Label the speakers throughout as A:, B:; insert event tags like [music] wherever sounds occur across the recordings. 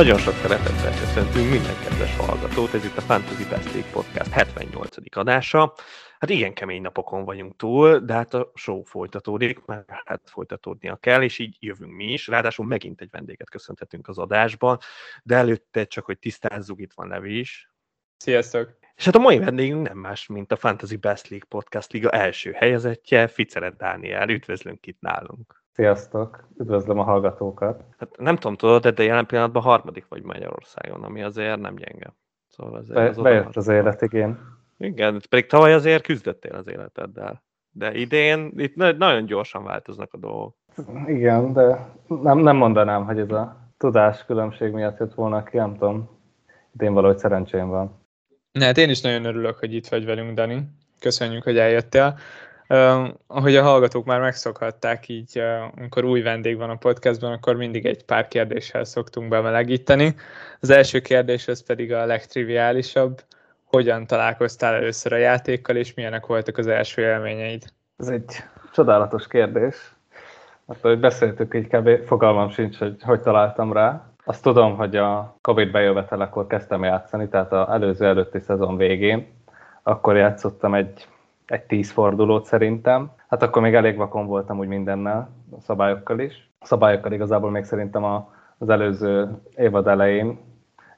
A: Nagyon sok szeretettel köszöntünk minden kedves hallgatót, ez itt a Fantasy Best League Podcast 78. adása. Hát igen kemény napokon vagyunk túl, de hát a show folytatódik, mert hát folytatódnia kell, és így jövünk mi is. Ráadásul megint egy vendéget köszönhetünk az adásban, de előtte csak, hogy tisztázzuk, itt van Levi is.
B: Sziasztok!
A: És hát a mai vendégünk nem más, mint a Fantasy Best League Podcast Liga első helyezettje, Ficeret Dániel. Üdvözlünk itt nálunk!
C: Sziasztok! Üdvözlöm a hallgatókat!
A: Hát nem tudom, tudod, de jelen pillanatban harmadik vagy Magyarországon, ami azért nem gyenge.
C: Szóval azért Be, az bejött az élet, igen.
A: Igen, pedig tavaly azért küzdöttél az életeddel. De idén itt nagyon gyorsan változnak a dolgok.
C: Igen, de nem, nem mondanám, hogy ez a tudás különbség miatt jött volna ki, nem tudom. Idén valahogy szerencsém van.
B: Ne, hát én is nagyon örülök, hogy itt vagy velünk, Dani. Köszönjük, hogy eljöttél. Ahogy a hallgatók már megszokhatták, így amikor új vendég van a podcastban, akkor mindig egy pár kérdéssel szoktunk bemelegíteni. Az első kérdés az pedig a legtriviálisabb. Hogyan találkoztál először a játékkal, és milyenek voltak az első élményeid?
C: Ez egy csodálatos kérdés. Hát, hogy beszéltük, így kb. fogalmam sincs, hogy hogy találtam rá. Azt tudom, hogy a Covid bejövetelekor kezdtem játszani, tehát az előző előtti szezon végén. Akkor játszottam egy egy tíz fordulót szerintem. Hát akkor még elég vakon voltam úgy mindennel, a szabályokkal is. A szabályokkal igazából még szerintem a, az előző évad elején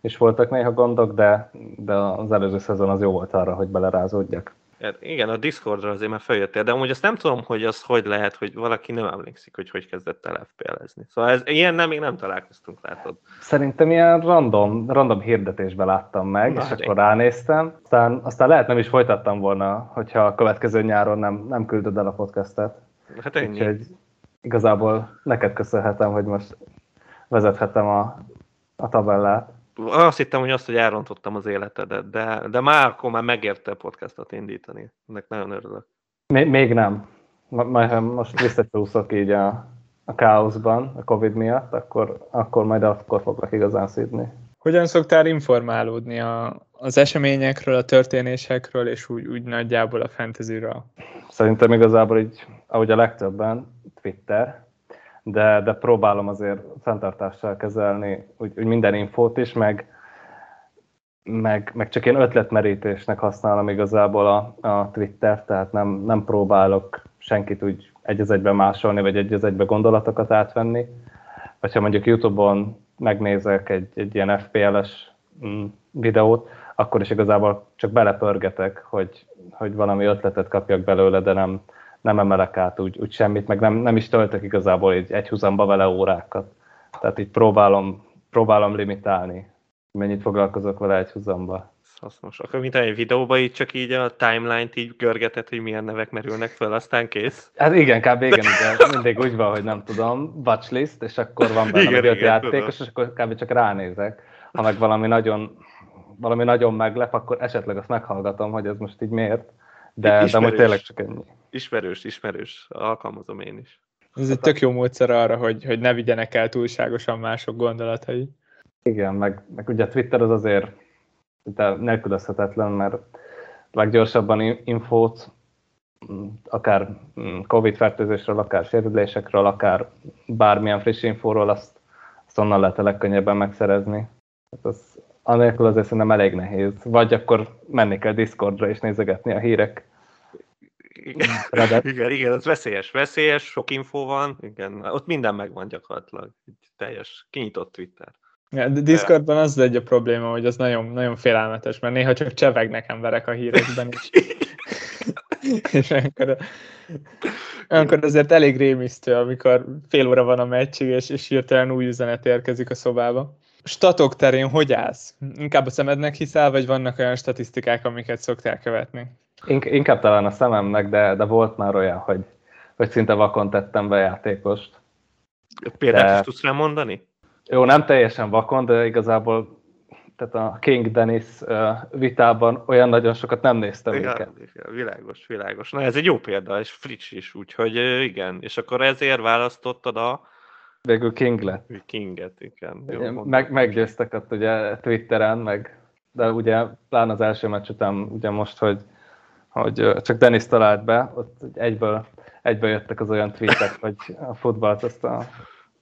C: is voltak néha gondok, de, de az előző szezon az jó volt arra, hogy belerázódjak.
A: Hát igen, a Discordra azért már feljöttél, de amúgy azt nem tudom, hogy az hogy lehet, hogy valaki nem emlékszik, hogy hogy kezdett el FPL-ezni. Szóval ez, ilyen nem, még nem találkoztunk, látod.
C: Szerintem ilyen random, random hirdetésben láttam meg, Na, és akkor ránéztem. Aztán, aztán lehet nem is folytattam volna, hogyha a következő nyáron nem, nem küldöd el a podcastet.
A: Hát ennyi.
C: Úgyhogy igazából neked köszönhetem, hogy most vezethetem a, a tabellát
A: azt hittem, hogy azt, hogy elrontottam az életedet, de, de már akkor már megérte a podcastot indítani. Ennek nagyon örülök.
C: Még, még nem. Majd, most visszacsúszok így a, a káoszban, a Covid miatt, akkor, akkor majd akkor foglak igazán szídni.
B: Hogyan szoktál informálódni a, az eseményekről, a történésekről, és úgy, úgy nagyjából a fantasyről?
C: Szerintem igazából így, ahogy a legtöbben, Twitter, de, de próbálom azért fenntartással kezelni úgy, úgy minden infót is, meg, meg, meg csak ilyen ötletmerítésnek használom igazából a, a Twitter, tehát nem, nem próbálok senkit úgy egy az másolni, vagy egy az gondolatokat átvenni. Vagy ha mondjuk Youtube-on megnézek egy, egy ilyen FPL-es mm, videót, akkor is igazából csak belepörgetek, hogy, hogy valami ötletet kapjak belőle, de nem, nem emelek át úgy, úgy semmit, meg nem, nem is töltök igazából egy, egy húzamba vele órákat. Tehát így próbálom, próbálom limitálni, mennyit foglalkozok vele egy húzamba.
A: Hasznos. Akkor mint egy videóban így csak így a timeline-t így görgetett, hogy milyen nevek merülnek föl, aztán kész?
C: Hát igen, kb. igen, igen. Mindig úgy van, hogy nem tudom, watchlist, és akkor van benne igen, öt játékos, és akkor kb. csak ránézek. Ha meg valami nagyon, valami nagyon meglep, akkor esetleg azt meghallgatom, hogy ez most így miért. De, de most tényleg csak ennyi
A: ismerős, ismerős, alkalmazom én is.
B: Ez egy tök jó módszer arra, hogy, hogy ne vigyenek el túlságosan mások gondolatai.
C: Igen, meg, meg ugye a Twitter az azért de nélkülözhetetlen, mert leggyorsabban infót, akár Covid-fertőzésről, akár sérülésekről, akár bármilyen friss infóról, azt, azt onnan lehet a legkönnyebben megszerezni. Hát az, anélkül azért szerintem elég nehéz. Vagy akkor menni kell Discordra és nézegetni a hírek
A: igen, [laughs] igen, igen, az veszélyes, veszélyes, sok info van, igen, ott minden megvan gyakorlatilag, teljes, kinyitott Twitter.
B: Ja, de Discordban az egy a probléma, hogy az nagyon, nagyon félelmetes, mert néha csak csevegnek emberek a hírekben is. [laughs] és olyankor, olyankor azért elég rémisztő, amikor fél óra van a meccsig, és, és hirtelen új üzenet érkezik a szobába. Statok terén hogy állsz? Inkább a szemednek hiszel, vagy vannak olyan statisztikák, amiket szoktál követni?
C: Inkább talán a szememnek, de, de volt már olyan, hogy, hogy szinte vakon tettem be játékost.
A: Példát de... is tudsz rá mondani?
C: Jó, nem teljesen vakon, de igazából tehát a King Dennis vitában olyan nagyon sokat nem néztem
A: igen, őket. Világos, világos. Na ez egy jó példa, és friss is, úgyhogy igen. És akkor ezért választottad a...
C: Végül King lett.
A: Kinget, igen.
C: Jó, meg, meggyőztek ott ugye Twitteren, meg, de ugye pláne az első meccs után ugye most, hogy hogy csak Denis talált be, ott egyből, egyből jöttek az olyan tweetek, hogy a futballt azt a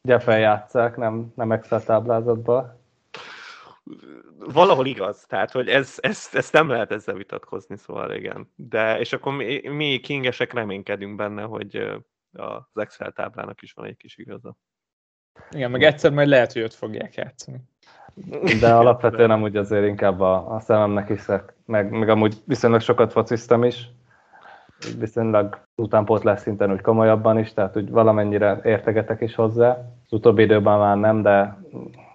C: gyefel játszák, nem, nem Excel táblázatba.
A: valahol igaz, tehát hogy ez, ez, ez nem lehet ezzel vitatkozni, szóval igen. De, és akkor mi, mi kingesek reménykedünk benne, hogy az Excel táblának is van egy kis igaza.
B: Igen, meg egyszer majd lehet, hogy ott fogják játszani.
C: De alapvetően amúgy azért inkább a, a szememnek hiszek, meg, meg amúgy viszonylag sokat fociztam is, viszonylag utánpótlás szinten úgy komolyabban is, tehát úgy valamennyire értegetek is hozzá. Az utóbbi időben már nem, de,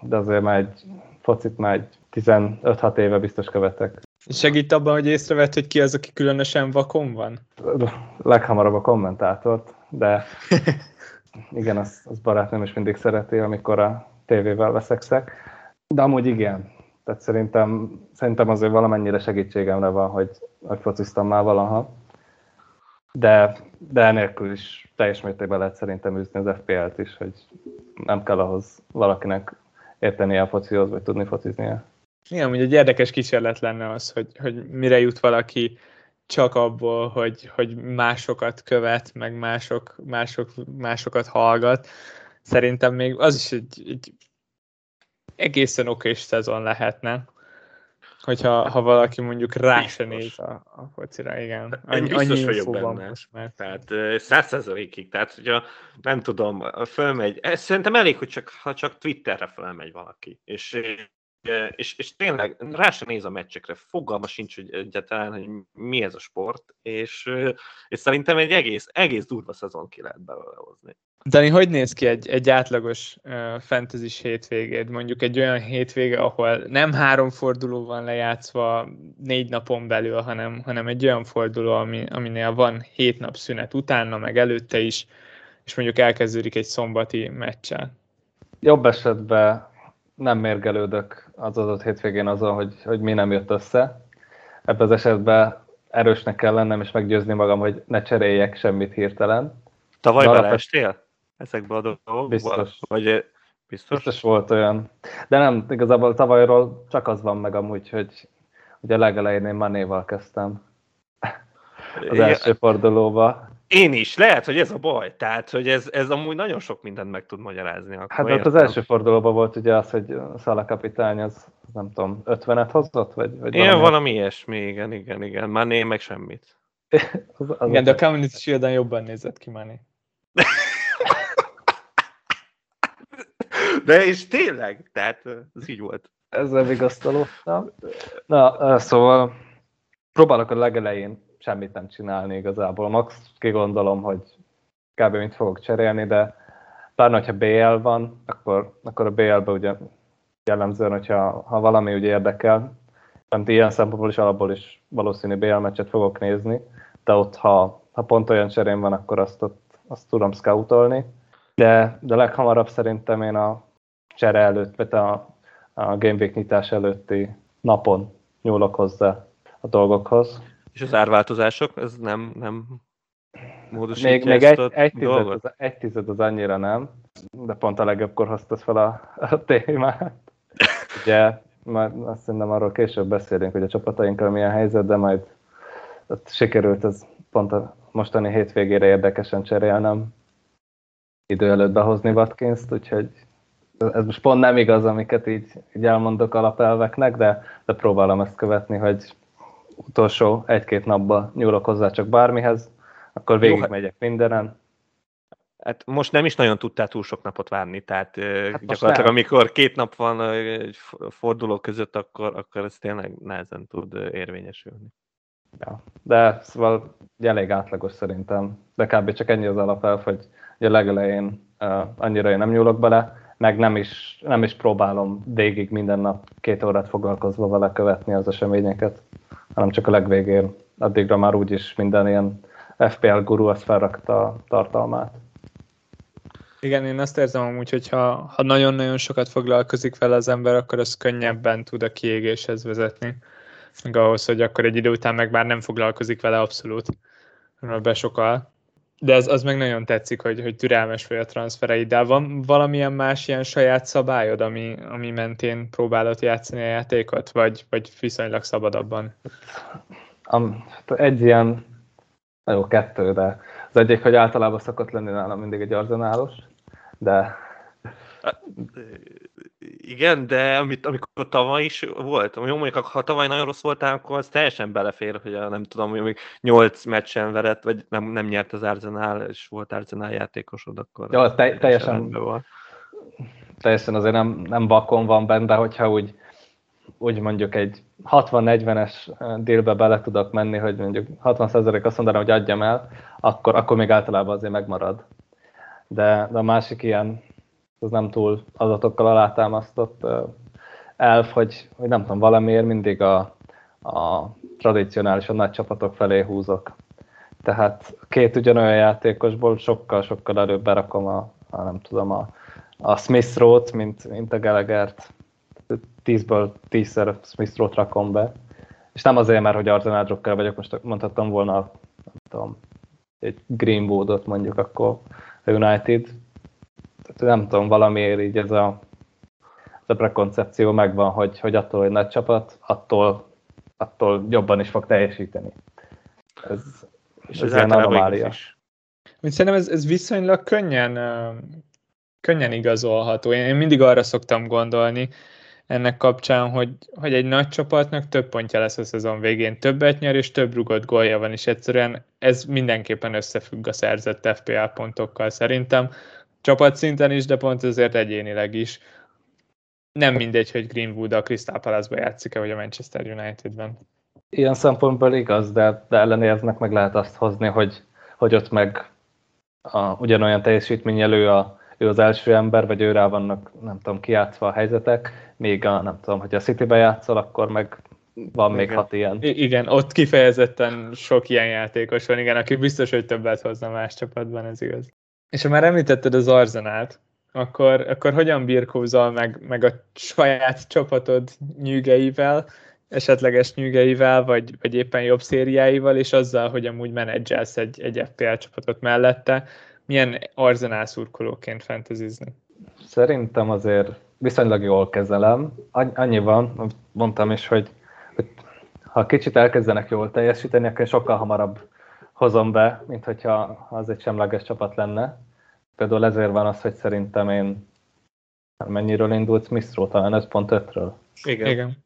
C: de azért már egy focit már egy 15-6 éve biztos követek.
B: Segít abban, hogy észrevett, hogy ki az, aki különösen vakon van?
C: Leghamarabb a kommentátort, de [laughs] igen, az, az barátnőm is mindig szereti, amikor a tévével veszekszek. De amúgy igen. Tehát szerintem, szerintem azért valamennyire segítségemre van, hogy, hogy fociztam már valaha. De, de enélkül is teljes mértékben lehet szerintem űzni az FPL-t is, hogy nem kell ahhoz valakinek értenie a focihoz, vagy tudni fociznia.
B: Igen, hogy egy érdekes kísérlet lenne az, hogy, hogy mire jut valaki csak abból, hogy, hogy másokat követ, meg mások, mások, másokat hallgat. Szerintem még az is egy, egy egészen okés szezon lehetne, hogyha ha valaki mondjuk rá biztos. se néz a, a focira, igen.
A: Annyi, Én biztos vagyok benne. Most már. Tehát száz százalékig, tehát hogyha nem tudom, fölmegy, szerintem elég, hogy csak, ha csak Twitterre fölmegy valaki, és és, és tényleg rá sem néz a meccsekre, fogalma sincs hogy egyáltalán, hogy mi ez a sport, és, és szerintem egy egész, egész durva szezon ki lehet belőle hozni.
B: Dani, hogy néz ki egy, egy átlagos uh, fantasy hétvégéd? Mondjuk egy olyan hétvége, ahol nem három forduló van lejátszva négy napon belül, hanem, hanem egy olyan forduló, ami, aminél van hét nap szünet utána, meg előtte is, és mondjuk elkezdődik egy szombati meccsel.
C: Jobb esetben nem mérgelődök az adott hétvégén azon, hogy, hogy mi nem jött össze. Ebben az esetben erősnek kell lennem, és meggyőzni magam, hogy ne cseréljek semmit hirtelen.
A: Tavaly beleestél ezekbe a dolgokba?
C: Biztos.
A: Vagy biztos?
C: Biztos volt olyan. De nem, igazából tavalyról csak az van meg amúgy, hogy, hogy a legelején én Manéval kezdtem az első fordulóba.
A: Én is, lehet, hogy ez a baj. Tehát, hogy ez, ez amúgy nagyon sok mindent meg tud magyarázni. Akkor
C: hát ott az első fordulóban volt ugye az, hogy Szala kapitány az, nem tudom, 50-et hozott? Vagy, vagy
A: igen, valami, valami ilyesmi, igen, igen, igen. Mané meg semmit. [laughs]
B: az, az igen, de a Community shield jobban nézett ki Mané.
A: De és tényleg, tehát ez így volt.
C: Ezzel vigasztalódtam. Na, szóval próbálok a legelején semmit nem csinálni igazából. Max kigondolom, hogy kb. mit fogok cserélni, de pláne, hogyha BL van, akkor, akkor a BL-be ugye jellemzően, hogyha ha valami ugye érdekel, mert ilyen szempontból is alapból is valószínű BL meccset fogok nézni, de ott, ha, ha pont olyan cserém van, akkor azt, ott, azt tudom scoutolni. De, de leghamarabb szerintem én a csere előtt, vagy a, a Game Week nyitás előtti napon nyúlok hozzá a dolgokhoz.
A: És az árváltozások, ez nem, nem
C: módosítja Még, még egy, egy, tized az, egy tized az annyira nem, de pont a legjobbkor hoztad fel a, a témát. Ugye, majd azt szerintem arról később beszélünk, hogy a csapatainkkal milyen helyzet, de majd ott sikerült ez pont a mostani hétvégére érdekesen cserélnem idő előtt behozni Watkins-t, úgyhogy ez most pont nem igaz, amiket így, így elmondok alapelveknek, de, de próbálom ezt követni, hogy utolsó egy-két napban nyúlok hozzá csak bármihez, akkor végigmegyek mindenen.
A: Hát most nem is nagyon tudtál túl sok napot várni, tehát hát gyakorlatilag amikor két nap van egy forduló között, akkor, akkor ez tényleg nehezen tud érvényesülni.
C: Ja, de szóval elég átlagos szerintem, de kb. csak ennyi az alapelv, hogy a legelején uh, annyira én nem nyúlok bele, meg nem is, nem is próbálom végig minden nap két órát foglalkozva vele követni az eseményeket hanem csak a legvégén. Addigra már úgyis minden ilyen FPL guru azt felrakta a tartalmát.
B: Igen, én azt érzem amúgy, hogy ha, ha nagyon-nagyon sokat foglalkozik vele az ember, akkor az könnyebben tud a kiégéshez vezetni. Meg ahhoz, hogy akkor egy idő után meg már nem foglalkozik vele abszolút, besokal de ez, az meg nagyon tetszik, hogy, hogy türelmes vagy a transfereiddel. Van valamilyen más ilyen saját szabályod, ami, ami mentén próbálod játszani a játékot, vagy, vagy viszonylag szabadabban?
C: Um, egy ilyen, jó, kettő, de az egyik, hogy általában szokott lenni nálam mindig egy arzenálos, de...
A: igen, de amit, amikor tavaly is volt, jó, mondjuk ha tavaly nagyon rossz voltál, akkor az teljesen belefér, hogy a, nem tudom, még 8 meccsen verett, vagy nem, nem nyert az Arsenal, és volt Arsenal játékosod, akkor...
C: Ja, te, teljesen, van. teljesen azért nem, nem vakon van benne, hogyha úgy, úgy mondjuk egy 60-40-es délbe bele tudok menni, hogy mondjuk 60% azt mondanám, hogy adjam el, akkor, akkor még általában azért megmarad. De, de a másik ilyen az nem túl adatokkal alátámasztott elf, hogy, hogy nem tudom, valamiért mindig a, a tradicionálisan nagy csapatok felé húzok. Tehát két ugyanolyan játékosból sokkal-sokkal előbb berakom a, a nem tudom, a, a Smith Roth, mint, mint a Gallagher-t. Tízből tízszer Smith Roth rakom be. És nem azért, mert hogy Arsenal Drucker vagyok, most mondhattam volna, nem tudom, egy Greenwoodot mondjuk akkor a United, tehát nem tudom, valamiért így ez a, ez a prekoncepció megvan, hogy, hogy attól, hogy nagy csapat, attól, attól jobban is fog teljesíteni. Ez,
A: és ez, ez ilyen anomália. Is.
B: Szerintem ez, ez viszonylag könnyen, könnyen igazolható. Én, én mindig arra szoktam gondolni, ennek kapcsán, hogy, hogy egy nagy csapatnak több pontja lesz a szezon végén, többet nyer, és több rugott gólja van, és egyszerűen ez mindenképpen összefügg a szerzett FPA pontokkal szerintem csapatszinten is, de pont ezért egyénileg is. Nem mindegy, hogy Greenwood a Crystal Palace-ba játszik-e, vagy a Manchester United-ben.
C: Ilyen szempontból igaz, de, de ellenérznek meg lehet azt hozni, hogy, hogy ott meg a, ugyanolyan teljesítmény elő a, ő az első ember, vagy őrá vannak, nem tudom, kiátszva a helyzetek, még a, nem tudom, hogy a City-be játszol, akkor meg van igen. még hat ilyen.
B: I- igen, ott kifejezetten sok ilyen játékos van, igen, aki biztos, hogy többet hozna más csapatban, ez igaz. És ha már említetted az Arzenát, akkor, akkor hogyan birkózol meg, meg a saját csapatod nyűgeivel, esetleges nyűgeivel, vagy, vagy éppen jobb szériáival, és azzal, hogy amúgy menedzselsz egy, egy FPL csapatot mellette, milyen arzenál szurkolóként fantazizni?
C: Szerintem azért viszonylag jól kezelem. Annyi van, mondtam is, hogy, hogy ha kicsit elkezdenek jól teljesíteni, akkor sokkal hamarabb hozom be, mint hogyha az egy semleges csapat lenne. Például ezért van az, hogy szerintem én mennyiről indult Smith talán 5.5-ről.
B: Igen. Igen.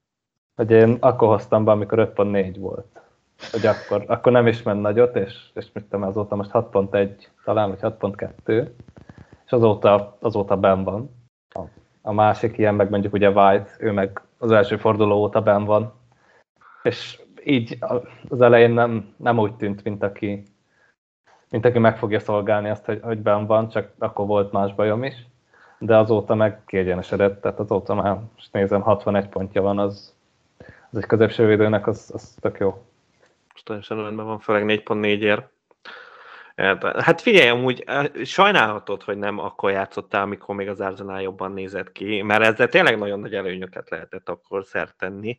C: Hogy én akkor hoztam be, amikor 5.4 volt. Hogy akkor, akkor nem is ment nagyot, és, és mit tudom, azóta most 6.1 talán, vagy 6.2, és azóta, azóta ben van. A, a másik ilyen meg mondjuk ugye White, ő meg az első forduló óta ben van. És így az elején nem, nem úgy tűnt, mint aki, mint aki meg fogja szolgálni azt, hogy, hogy ben van, csak akkor volt más bajom is. De azóta meg kiegyenesedett, tehát azóta már, most nézem, 61 pontja van, az, az egy középső védőnek, az, az tök jó.
A: Most teljesen rendben van, főleg 4.4-ért. Hát figyelj, amúgy sajnálhatod, hogy nem akkor játszottál, amikor még az Arsenal jobban nézett ki, mert ezzel tényleg nagyon nagy előnyöket lehetett akkor szert tenni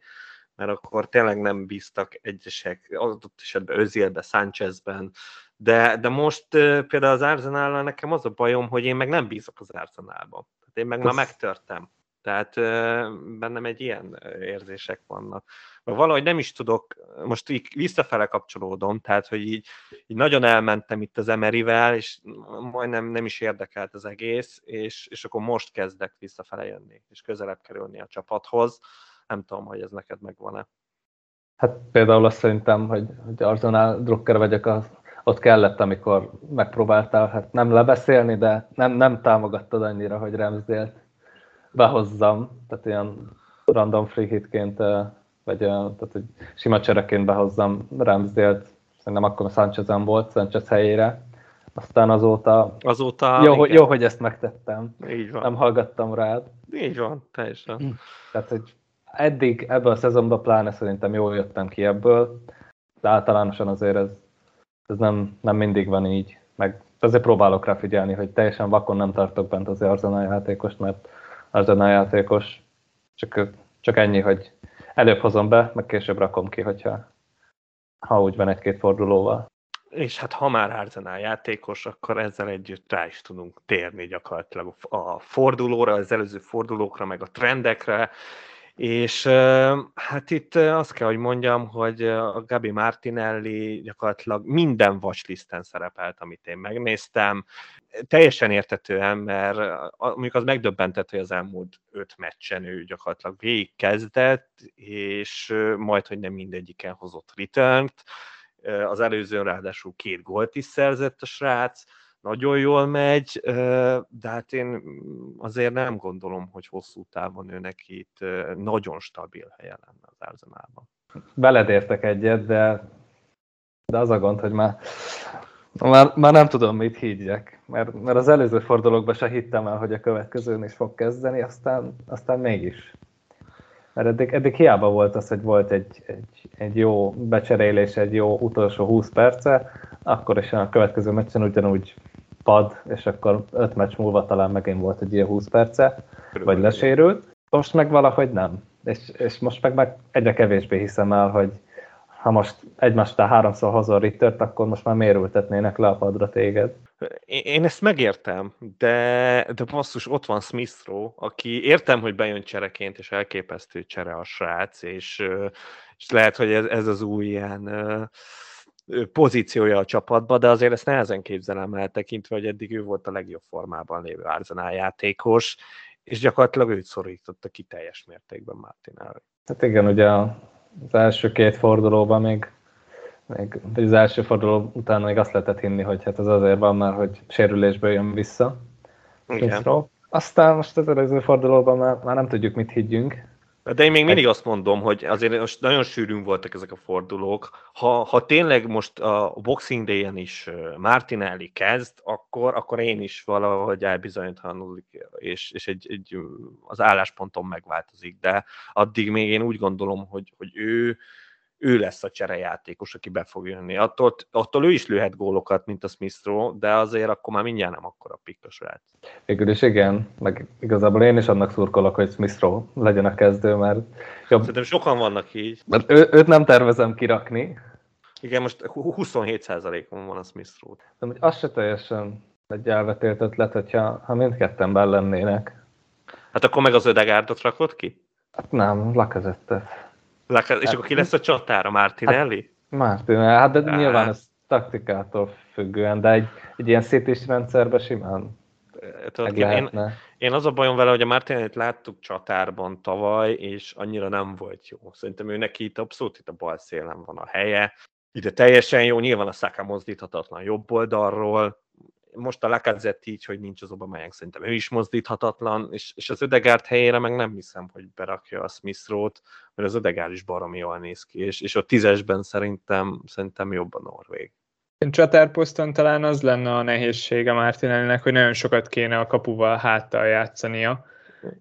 A: mert akkor tényleg nem bíztak egyesek, adott esetben Özilbe, Sánchezben, de, de most például az arsenal nekem az a bajom, hogy én meg nem bízok az Arsenalban. Tehát én meg már megtörtem. Tehát bennem egy ilyen érzések vannak. Mert valahogy nem is tudok, most így visszafele kapcsolódom, tehát hogy így, így nagyon elmentem itt az Emerivel, és majdnem nem is érdekelt az egész, és, és akkor most kezdek visszafele jönni, és közelebb kerülni a csapathoz nem tudom, hogy ez neked megvan-e.
C: Hát például azt szerintem, hogy, hogy Arsenal drukker vagyok, az, ott kellett, amikor megpróbáltál, hát nem lebeszélni, de nem, nem támogattad annyira, hogy Ramsdale-t behozzam, tehát ilyen random free hitként, vagy tehát, hogy sima csereként behozzam Ramsdale-t, szerintem akkor a Sánchez volt, Sanchez helyére, aztán azóta,
A: azóta
C: jó, jó, hogy ezt megtettem.
A: Így van.
C: Nem hallgattam rád.
A: Így van, teljesen.
C: Tehát, hogy eddig ebben a szezonban pláne szerintem jól jöttem ki ebből, de általánosan azért ez, ez nem, nem mindig van így, meg azért próbálok rá figyelni, hogy teljesen vakon nem tartok bent az Arsenal játékost, mert Arsenal játékos. Csak, csak ennyi, hogy előbb hozom be, meg később rakom ki, hogyha ha úgy van egy-két fordulóval.
A: És hát ha már Arsenal játékos, akkor ezzel együtt rá is tudunk térni gyakorlatilag a fordulóra, az előző fordulókra, meg a trendekre, És hát itt azt kell, hogy mondjam, hogy a Gabi Martinelli gyakorlatilag minden watchlisten szerepelt, amit én megnéztem. Teljesen értetően, mert mondjuk az megdöbbentett, hogy az elmúlt öt meccsen ő gyakorlatilag végig kezdett, és majd, hogy nem mindegyiken hozott return Az előzőn ráadásul két gólt is szerzett a srác, nagyon jól megy, de hát én azért nem gondolom, hogy hosszú távon ő neki itt nagyon stabil helye lenne az Arsenalban.
C: Veled értek egyet, de, de az a gond, hogy már, már, már nem tudom, mit higgyek, mert, mert az előző fordulókban se hittem el, hogy a következőn is fog kezdeni, aztán, aztán mégis. Mert eddig, eddig hiába volt az, hogy volt egy, egy, egy jó becserélés, egy jó utolsó 20 perce, akkor is a következő meccsen ugyanúgy pad, és akkor öt meccs múlva talán megint volt egy ilyen 20 perce, Körülbelül vagy lesérült. Most meg valahogy nem. És, és most meg, meg egyre kevésbé hiszem el, hogy ha most egymástán háromszor hozol Rittert, akkor most már mérültetnének le a padra téged.
A: Én ezt megértem, de, de basszus, ott van Smith Rowe, aki értem, hogy bejön csereként, és elképesztő csere a srác, és, és lehet, hogy ez, ez az új ilyen pozíciója a csapatba, de azért ezt nehezen képzelem el tekintve, hogy eddig ő volt a legjobb formában lévő Arsenal játékos, és gyakorlatilag őt szorította ki teljes mértékben Martinelli.
C: Hát igen, ugye az első két fordulóban még, még vagy az első forduló után még azt lehetett hinni, hogy hát az azért van már, hogy sérülésből jön vissza. Igen. Aztán most az előző fordulóban már, már nem tudjuk, mit higgyünk.
A: De én még mindig azt mondom, hogy azért most nagyon sűrűn voltak ezek a fordulók. Ha, ha tényleg most a Boxing Day-en is Martinelli kezd, akkor, akkor én is valahogy elbizonytalanodik, és, és egy, egy, az álláspontom megváltozik. De addig még én úgy gondolom, hogy, hogy ő, ő lesz a cserejátékos, aki be fog jönni. Attól, attól ő is lőhet gólokat, mint a Smith de azért akkor már mindjárt nem akkora pikkas rá.
C: Végül is igen, meg igazából én is annak szurkolok, hogy Smith legyen a kezdő, mert
A: jobb. Szerintem sokan vannak így.
C: Mert ő, őt nem tervezem kirakni.
A: Igen, most 27%-on van a Smith
C: De hogy az se teljesen egy elvetélt ötlet, hogyha ha mindketten lennének.
A: Hát akkor meg az ödegárdot rakod ki?
C: Hát nem, lakezettet.
A: Laka, és hát, akkor ki lesz a csatára, Martinelli?
C: Hát, Martinelli, hát de nyilván ez taktikától függően, de egy, egy ilyen szétés rendszerbe simán
A: Tudod, én, én az a bajom vele, hogy a Martinelli-t láttuk csatárban tavaly, és annyira nem volt jó. Szerintem ő neki itt abszolút itt a bal szélen van a helye. Ide teljesen jó, nyilván a Saka mozdíthatatlan jobb oldalról, most a Lacazette így, hogy nincs az Obama szerintem ő is mozdíthatatlan, és, és az Ödegárd helyére meg nem hiszem, hogy berakja a Smith mert az Ödegárd is baromi jól néz ki, és, és a tízesben szerintem, szerintem jobb a Norvég.
B: Csatárposzton talán az lenne a nehézség a Martinellinek, hogy nagyon sokat kéne a kapuval háttal játszania,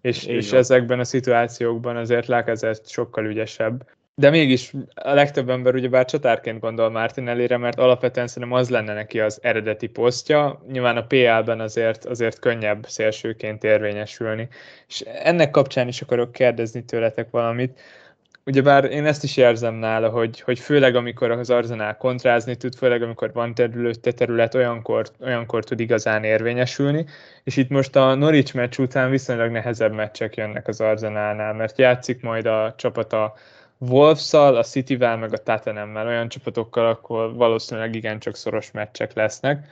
B: és, és ezekben a szituációkban azért Lacazette sokkal ügyesebb. De mégis a legtöbb ember ugyebár csatárként gondol Martinellire, mert alapvetően szerintem az lenne neki az eredeti posztja. Nyilván a PL-ben azért, azért könnyebb szélsőként érvényesülni. És ennek kapcsán is akarok kérdezni tőletek valamit. Ugyebár én ezt is érzem nála, hogy, hogy főleg amikor az Arzenál kontrázni tud, főleg amikor van területe terület, olyankor, olyankor tud igazán érvényesülni, és itt most a Norwich meccs után viszonylag nehezebb meccsek jönnek az Arzenálnál, mert játszik majd a csapata Wolves-szal, a City-vel, meg a Tottenham-mel, olyan csapatokkal, akkor valószínűleg igencsak szoros meccsek lesznek,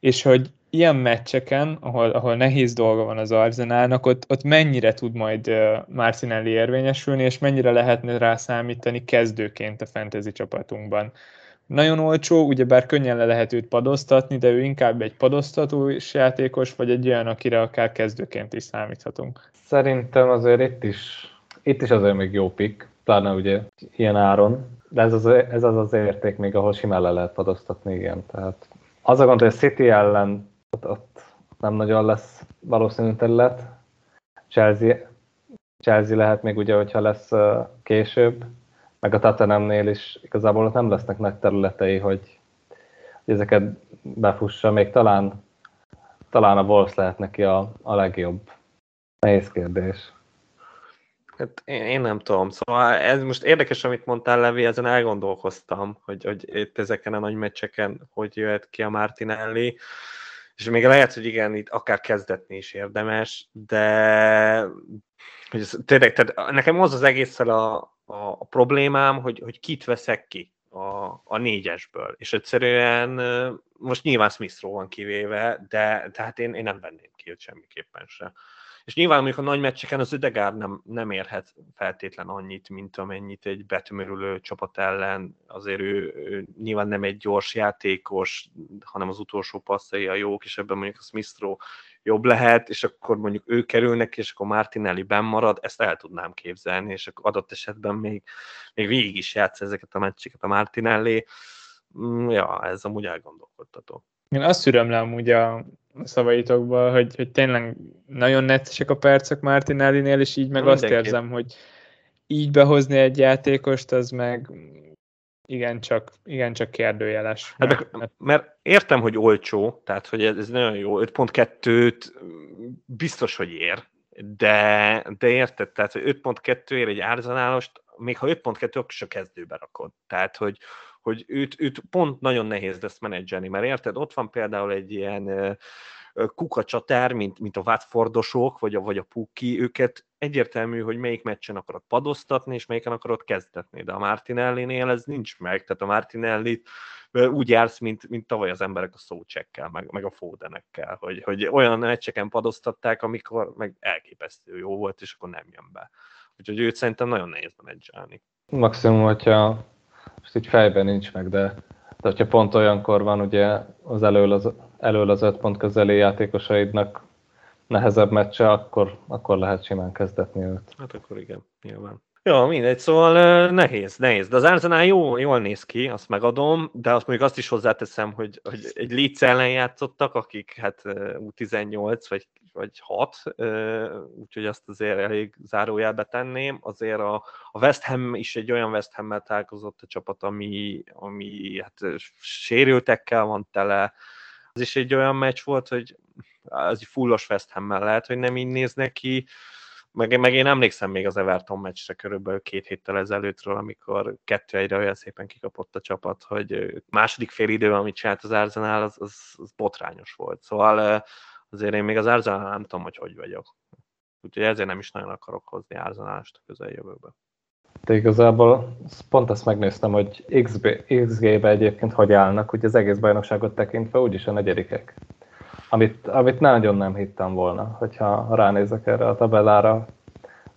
B: és hogy ilyen meccseken, ahol, ahol nehéz dolga van az Arzenálnak, ott, ott mennyire tud majd Marcinelli érvényesülni, és mennyire lehetne rá számítani kezdőként a fantasy csapatunkban. Nagyon olcsó, ugyebár könnyen le lehet őt padoztatni, de ő inkább egy padoztató játékos, vagy egy olyan, akire akár kezdőként is számíthatunk.
C: Szerintem azért itt is, itt is azért még jó pick pláne ugye ilyen áron, de ez az, ez az az érték még, ahol simán le lehet padoztatni, igen. Tehát az a gond, hogy a City ellen ott, ott nem nagyon lesz valószínű terület. Chelsea, Chelsea lehet még ugye, hogyha lesz később, meg a Tottenhamnél is igazából ott nem lesznek nagy területei, hogy, hogy ezeket befussa. Még talán, talán a Wolves lehet neki a, a legjobb. Nehéz kérdés.
A: Hát én, én nem tudom. Szóval ez most érdekes, amit mondtál, Levi, ezen elgondolkoztam, hogy, hogy itt ezeken a nagy meccseken hogy jöhet ki a Martinelli. és még lehet, hogy igen, itt akár kezdetni is érdemes, de hogy ez, tényleg, tehát nekem az az egésszel a, a, a problémám, hogy, hogy kit veszek ki a, a négyesből, és egyszerűen most nyilván smith van kivéve, de tehát én, én nem venném ki őt semmiképpen sem. És nyilván mondjuk a nagy meccseken az Ödegár nem, nem érhet feltétlen annyit, mint amennyit egy betömörülő csapat ellen. Azért ő, ő nyilván nem egy gyors játékos, hanem az utolsó passzai a jók, és ebben mondjuk a Smith jobb lehet, és akkor mondjuk ő kerülnek, és akkor Martinelli benn marad, ezt el tudnám képzelni, és akkor adott esetben még, még végig is játsz ezeket a meccseket a Martinelli. Mm, ja, ez amúgy elgondolkodtató.
B: Én azt szüröm le amúgy a szavaitokból, hogy, hogy tényleg nagyon neccesek a percek Martinelli-nél, és így meg Mindenki. azt érzem, hogy így behozni egy játékost, az meg igencsak, igencsak kérdőjeles.
A: Hát mert, mert, mert értem, hogy olcsó, tehát hogy ez, ez nagyon jó, 5.2-t biztos, hogy ér, de, de érted, tehát hogy 5.2 ér egy árzanálost, még ha 5.2, akkor is a kezdőbe rakod. Tehát, hogy, hogy őt, őt pont nagyon nehéz lesz menedzselni, mert érted, ott van például egy ilyen kukacsatár, mint, mint a Watfordosok, vagy a, vagy a Puki, őket egyértelmű, hogy melyik meccsen akarod padoztatni, és melyiken akarod kezdetni, de a Martinelli-nél ez nincs meg, tehát a martinelli úgy jársz, mint, mint tavaly az emberek a szócsekkel, meg, meg a fódenekkel, hogy, hogy olyan meccseken padoztatták, amikor meg elképesztő jó volt, és akkor nem jön be. Úgyhogy őt szerintem nagyon nehéz menedzselni.
C: Maximum, hogyha most így fejben nincs meg, de, de hogyha pont olyankor van ugye az elől az, elől az öt pont közeli játékosaidnak nehezebb meccse, akkor, akkor lehet simán kezdetni őt.
A: Hát akkor igen, nyilván. Jó, mindegy, szóval nehéz, nehéz. De az Arsenal jó, jól néz ki, azt megadom, de azt mondjuk azt is hozzáteszem, hogy, hogy egy Leeds ellen játszottak, akik hát U18 vagy, vagy 6, úgyhogy azt azért elég zárójelbe tenném. Azért a, a West Ham is egy olyan West Ham-mel találkozott a csapat, ami, ami hát sérültekkel van tele. Az is egy olyan meccs volt, hogy az fullos West Ham-mel lehet, hogy nem így néznek ki meg, meg én emlékszem még az Everton meccsre körülbelül két héttel ezelőttről, amikor kettő egyre olyan szépen kikapott a csapat, hogy második fél idő, amit csinált az Arsenal, az, az, az botrányos volt. Szóval azért én még az Arsenal nem tudom, hogy hogy vagyok. Úgyhogy ezért nem is nagyon akarok hozni Arsenalást a közeljövőbe.
C: De igazából pont azt megnéztem, hogy XB, XG-be egyébként hogy állnak, hogy az egész bajnokságot tekintve úgyis a negyedikek amit, amit nagyon nem hittem volna, hogyha ránézek erre a tabellára,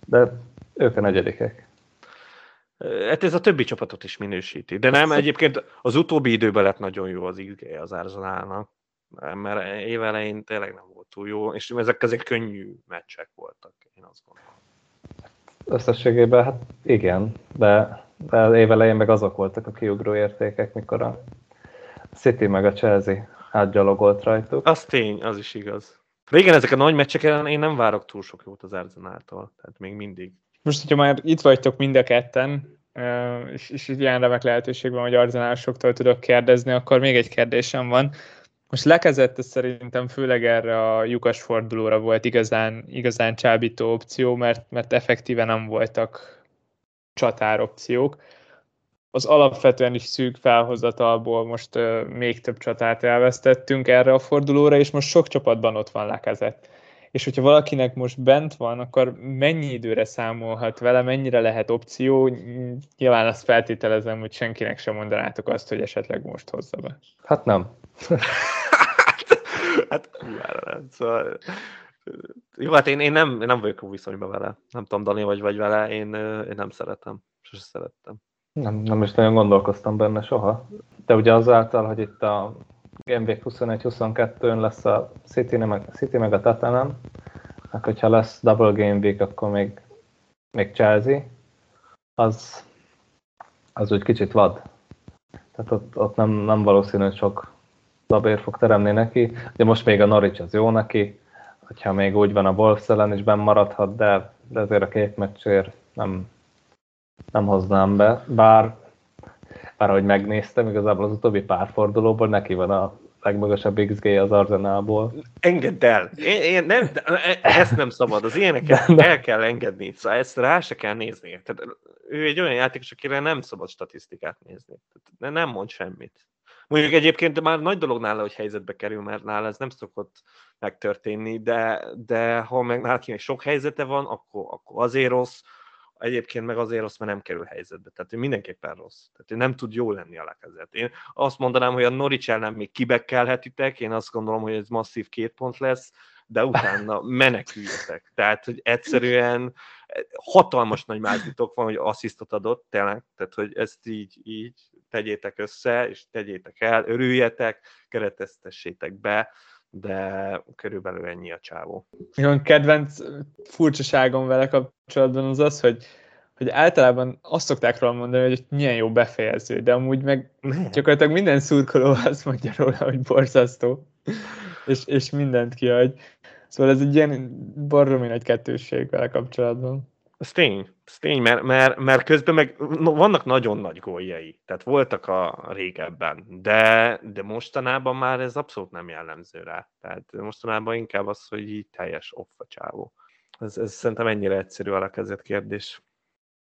C: de ők a negyedikek.
A: Hát ez a többi csapatot is minősíti. De nem, egyébként az utóbbi időben lett nagyon jó az XG az Arsenalnak, mert évelején tényleg nem volt túl jó, és ezek azért könnyű meccsek voltak, én azt gondolom.
C: Összességében hát igen, de, de évelején meg azok voltak a kiugró értékek, mikor a City meg a Chelsea átgyalogolt rajtuk.
A: Az tény, az is igaz. De igen, ezek a nagy meccseken én nem várok túl sok jót az Arsenaltól, tehát még mindig.
B: Most, hogyha már itt vagytok mind a ketten, és, és ilyen remek lehetőség van, hogy Arzenálosoktól tudok kérdezni, akkor még egy kérdésem van. Most lekezett szerintem főleg erre a lyukas fordulóra volt igazán, igazán csábító opció, mert, mert effektíven nem voltak csatáropciók az alapvetően is szűk felhozatalból most uh, még több csatát elvesztettünk erre a fordulóra, és most sok csapatban ott van lekezett. És hogyha valakinek most bent van, akkor mennyi időre számolhat vele, mennyire lehet opció? Nyilván azt feltételezem, hogy senkinek sem mondanátok azt, hogy esetleg most hozza be.
C: Hát nem. [laughs]
A: hát, hát szóval, jó, hát én, én nem, én nem vagyok viszonyban vele. Nem tudom, Dani vagy vagy vele, én, én nem szeretem. Sose szerettem.
C: Nem, nem is nagyon gondolkoztam benne soha. De ugye azáltal, hogy itt a Week 21-22-ön lesz a City, meg, City meg a Tottenham, akkor hogyha lesz Double Game Week, akkor még, még Chelsea, az, az úgy kicsit vad. Tehát ott, ott nem, nem valószínű, hogy sok labér fog teremni neki. De most még a Norwich az jó neki, hogyha még úgy van a Wolves ellen is benn maradhat, de, de azért a két meccsért nem, nem hoznám be, bár, bár ahogy megnéztem, igazából az utóbbi pár fordulóból neki van a legmagasabb XG az Arzenálból.
A: Engedd el! Én, én nem, ezt nem szabad, az ilyeneket de, de. el kell engedni, szóval ezt rá se kell nézni. Tehát ő egy olyan játékos, akire nem szabad statisztikát nézni. Tehát nem mond semmit. Mondjuk egyébként már nagy dolog nála, hogy helyzetbe kerül, mert nála ez nem szokott megtörténni, de, de ha meg nála sok helyzete van, akkor, akkor azért rossz, egyébként meg azért rossz, mert nem kerül helyzetbe. Tehát ő mindenképpen rossz. Tehát ő nem tud jó lenni a lekezet. Én azt mondanám, hogy a Norwich ellen még kibekkelhetitek, én azt gondolom, hogy ez masszív két pont lesz, de utána [laughs] meneküljetek. Tehát, hogy egyszerűen hatalmas nagy mázitok van, hogy asszisztot adott, tényleg, tehát, hogy ezt így, így tegyétek össze, és tegyétek el, örüljetek, kereteztessétek be, de körülbelül ennyi a csávó.
B: Jó, kedvenc furcsaságom vele kapcsolatban az az, hogy, hogy általában azt szokták róla mondani, hogy milyen jó befejező, de amúgy meg ne. gyakorlatilag minden szurkoló [laughs] azt mondja róla, hogy borzasztó, és, és mindent kiadj. Szóval ez egy ilyen baromi nagy kettősség vele kapcsolatban.
A: Ez tény, ez tény, mert, mert, mert közben meg no, vannak nagyon nagy góljai, tehát voltak a régebben, de, de mostanában már ez abszolút nem jellemző rá. Tehát mostanában inkább az, hogy így teljes off a csávó. Ez, ez szerintem ennyire egyszerű a kezdett kérdés.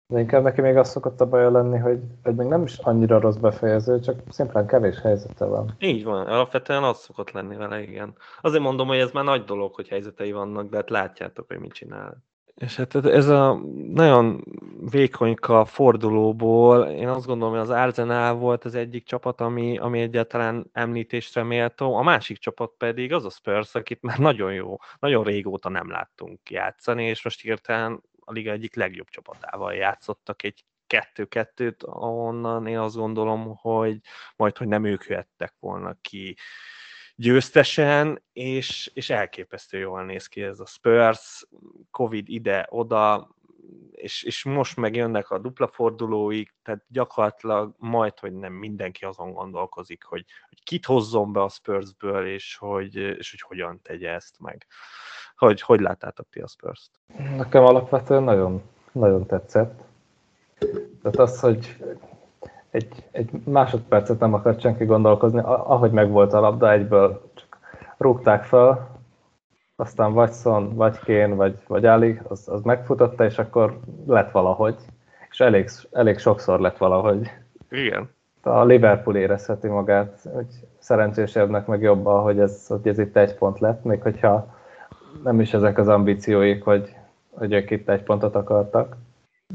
C: De inkább neki még az szokott a baja lenni, hogy, hogy még nem is annyira rossz befejező, csak szimplán kevés helyzete van.
A: Így van, alapvetően az szokott lenni vele, igen. Azért mondom, hogy ez már nagy dolog, hogy helyzetei vannak, de hát látjátok, hogy mit csinál. És hát ez a nagyon vékonyka fordulóból, én azt gondolom, hogy az Arsenal volt az egyik csapat, ami, ami egyáltalán említésre méltó, a másik csapat pedig az a Spurs, akit már nagyon jó, nagyon régóta nem láttunk játszani, és most hirtelen a liga egyik legjobb csapatával játszottak egy kettő-kettőt, ahonnan én azt gondolom, hogy majd, hogy nem ők jöttek volna ki győztesen, és, és elképesztő jól néz ki ez a Spurs, Covid ide-oda, és, és most megjönnek a dupla fordulóig, tehát gyakorlatilag majd, hogy nem mindenki azon gondolkozik, hogy, hogy kit hozzon be a Spursből, és hogy, és hogy hogyan tegye ezt meg. Hogy, hogy láttátok ti a Spurs-t?
C: Nekem alapvetően nagyon, nagyon tetszett. Tehát az, hogy egy, egy másodpercet nem akart senki gondolkozni, ahogy megvolt a labda, egyből csak rúgták fel, aztán vagy Son, vagy Kén, vagy, vagy Ali, az, az megfutotta, és akkor lett valahogy. És elég, elég sokszor lett valahogy.
A: Igen.
C: A Liverpool érezheti magát, hogy szerencsésebbnek meg jobban, hogy ez, hogy ez itt egy pont lett, még hogyha nem is ezek az ambícióik, hogy, hogy ők itt egy pontot akartak.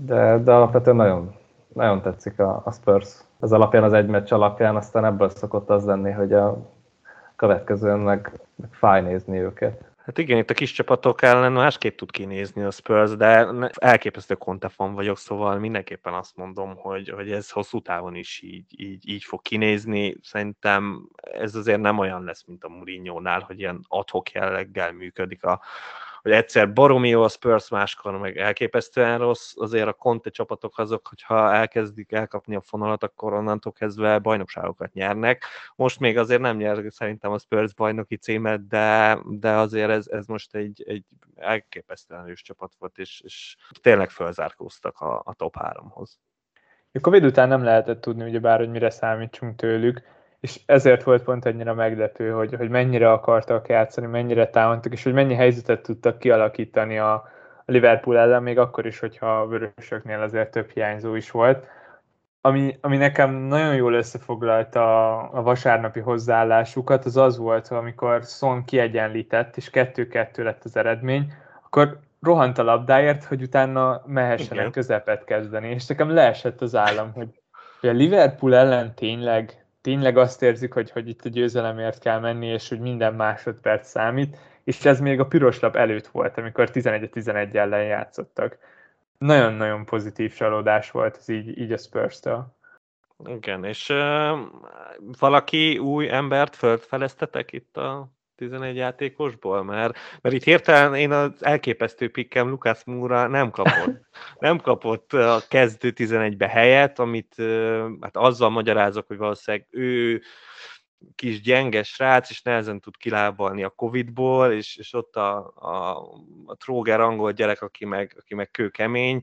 C: De, de alapvetően nagyon, nagyon tetszik a, a Spurs. Ez alapján, az egy meccs alapján, aztán ebből szokott az lenni, hogy a következőn meg, meg fáj nézni őket.
A: Hát igen, itt a kis csapatok ellen másképp tud kinézni a Spurs, de elképesztő kontefon vagyok, szóval mindenképpen azt mondom, hogy, hogy ez hosszú távon is így, így, így fog kinézni. Szerintem ez azért nem olyan lesz, mint a Mourinho-nál, hogy ilyen adhok jelleggel működik a, hogy egyszer baromi jó a Spurs, máskor meg elképesztően rossz, azért a Conte csapatok azok, hogyha elkezdik elkapni a fonalat, akkor onnantól kezdve bajnokságokat nyernek. Most még azért nem nyer szerintem a Spurs bajnoki címet, de, de azért ez, ez most egy, egy elképesztően erős csapat volt, és, és tényleg fölzárkóztak a, a top háromhoz.
B: A Covid után nem lehetett tudni, ugyebár, hogy mire számítsunk tőlük, és ezért volt pont ennyire meglepő, hogy, hogy mennyire akartak játszani, mennyire támadtak, és hogy mennyi helyzetet tudtak kialakítani a, Liverpool ellen, még akkor is, hogyha a vörösöknél azért több hiányzó is volt. Ami, ami nekem nagyon jól összefoglalta a, a vasárnapi hozzáállásukat, az az volt, amikor Son kiegyenlített, és kettő-kettő lett az eredmény, akkor rohant a labdáért, hogy utána mehessenek Igen. közepet kezdeni, és nekem leesett az állam, hogy, hogy a Liverpool ellen tényleg tényleg azt érzik, hogy, hogy itt a győzelemért kell menni, és hogy minden másodperc számít, és ez még a piros lap előtt volt, amikor 11-11 ellen játszottak. Nagyon-nagyon pozitív csalódás volt ez így, így a Spurs-től.
A: Igen, és uh, valaki új embert fölfeleztetek itt a 11 játékosból, mert, mert itt hirtelen én az elképesztő pikkem Lukács Múra nem kapott. [laughs] Nem kapott a kezdő 11-be helyet, amit hát azzal magyarázok, hogy valószínűleg ő kis gyenge srác, és nehezen tud kilábalni a Covid-ból, és, és ott a, a, a tróger angol gyerek, aki meg, aki meg kőkemény,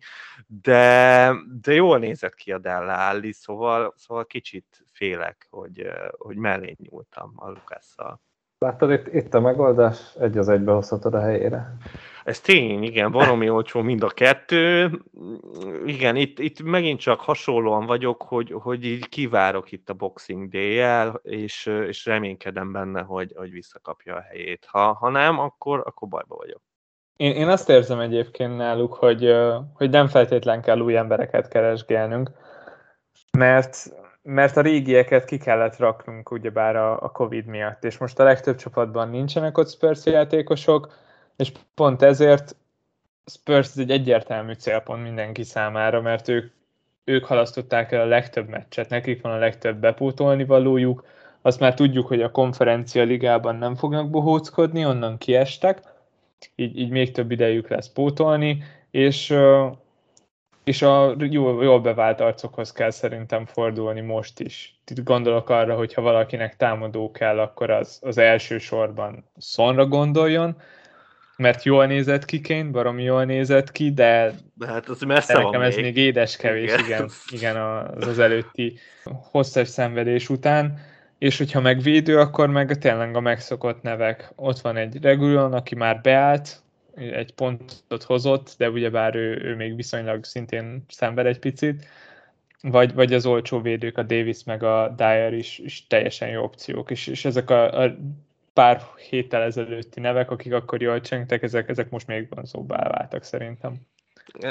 A: de, de jól nézett ki a Della Alli, szóval, szóval kicsit félek, hogy, hogy mellé nyúltam a Lukásszal.
C: Láttad, itt, itt a megoldás, egy az egybe hozhatod a helyére.
A: Ez tény, igen, baromi olcsó mind a kettő. Igen, itt, itt megint csak hasonlóan vagyok, hogy, hogy így kivárok itt a Boxing day és, és reménykedem benne, hogy, hogy visszakapja a helyét. Ha, ha nem, akkor, akkor bajba vagyok.
B: Én, én azt érzem egyébként náluk, hogy, hogy nem feltétlen kell új embereket keresgélnünk, mert, mert a régieket ki kellett raknunk ugyebár a, a Covid miatt, és most a legtöbb csapatban nincsenek ott Spurs játékosok, és pont ezért Spurs egy egyértelmű célpont mindenki számára, mert ők, ők halasztották el a legtöbb meccset, nekik van a legtöbb bepótolni valójuk, azt már tudjuk, hogy a konferencia ligában nem fognak bohóckodni, onnan kiestek, így, így még több idejük lesz pótolni, és, és a jól, jól bevált arcokhoz kell szerintem fordulni most is. Itt gondolok arra, hogy ha valakinek támadó kell, akkor az, az első sorban Szonra gondoljon, mert jól nézett ki Kane, baromi jól nézett ki, de,
A: de hát az messze
B: nekem
A: van
B: ez még. még édes kevés, igen, igen, [laughs] igen az, az előtti hosszas szenvedés után és hogyha megvédő, akkor meg tényleg a megszokott nevek. Ott van egy Regulon, aki már beállt, egy pontot hozott, de ugyebár ő, ő még viszonylag szintén szenved egy picit, vagy, vagy az olcsó védők, a Davis meg a Dyer is, is teljesen jó opciók, és, és ezek a, a pár héttel ezelőtti nevek, akik akkor jól csengtek, ezek, ezek most még vonzóbbá váltak szerintem.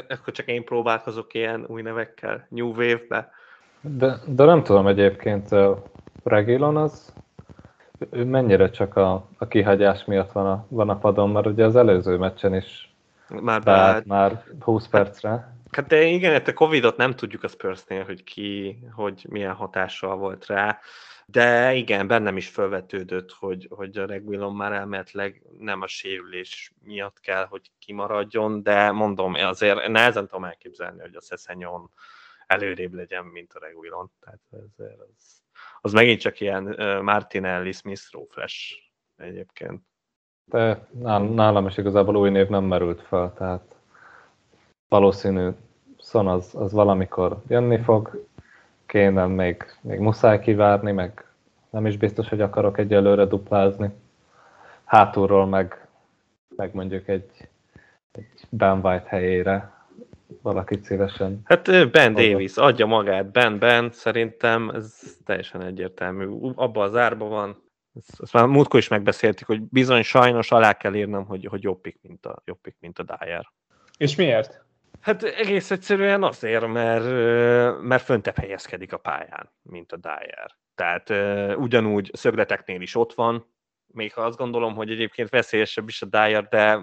A: Akkor csak én próbálkozok ilyen új nevekkel, New Wave-be.
C: De, de nem tudom egyébként, Regilon az ő mennyire csak a, a kihagyás miatt van a, van a padon, mert ugye az előző meccsen is
A: már, beállt,
C: már 20 percre.
A: Hát de igen, hát a Covid-ot nem tudjuk a Spursnél, hogy ki, hogy milyen hatással volt rá, de igen, bennem is felvetődött, hogy, hogy a Reguilon már elméletileg nem a sérülés miatt kell, hogy kimaradjon, de mondom, azért nehezen tudom elképzelni, hogy a Szeszenyon előrébb legyen, mint a Reguilon. Tehát ez, ez, az megint csak ilyen Martinelli Smith Flash egyébként.
C: De nálam is igazából új név nem merült fel, tehát valószínű Son az, az valamikor jönni fog, kéne még, még muszáj kivárni, meg nem is biztos, hogy akarok egyelőre duplázni. Hátulról meg, meg mondjuk egy, egy Ben White helyére valakit szívesen.
A: Hát Ben Davis adja magát, Ben Ben, szerintem ez teljesen egyértelmű. Abban az árban van, ezt, ezt már múltkor is megbeszéltük, hogy bizony sajnos alá kell írnom, hogy, hogy jobb pick, mint a, jobb pick, mint a Dyer.
B: És miért?
A: Hát egész egyszerűen azért, mert, mert föntebb helyezkedik a pályán, mint a Dyer. Tehát ugyanúgy szögleteknél is ott van, még ha azt gondolom, hogy egyébként veszélyesebb is a Dyer, de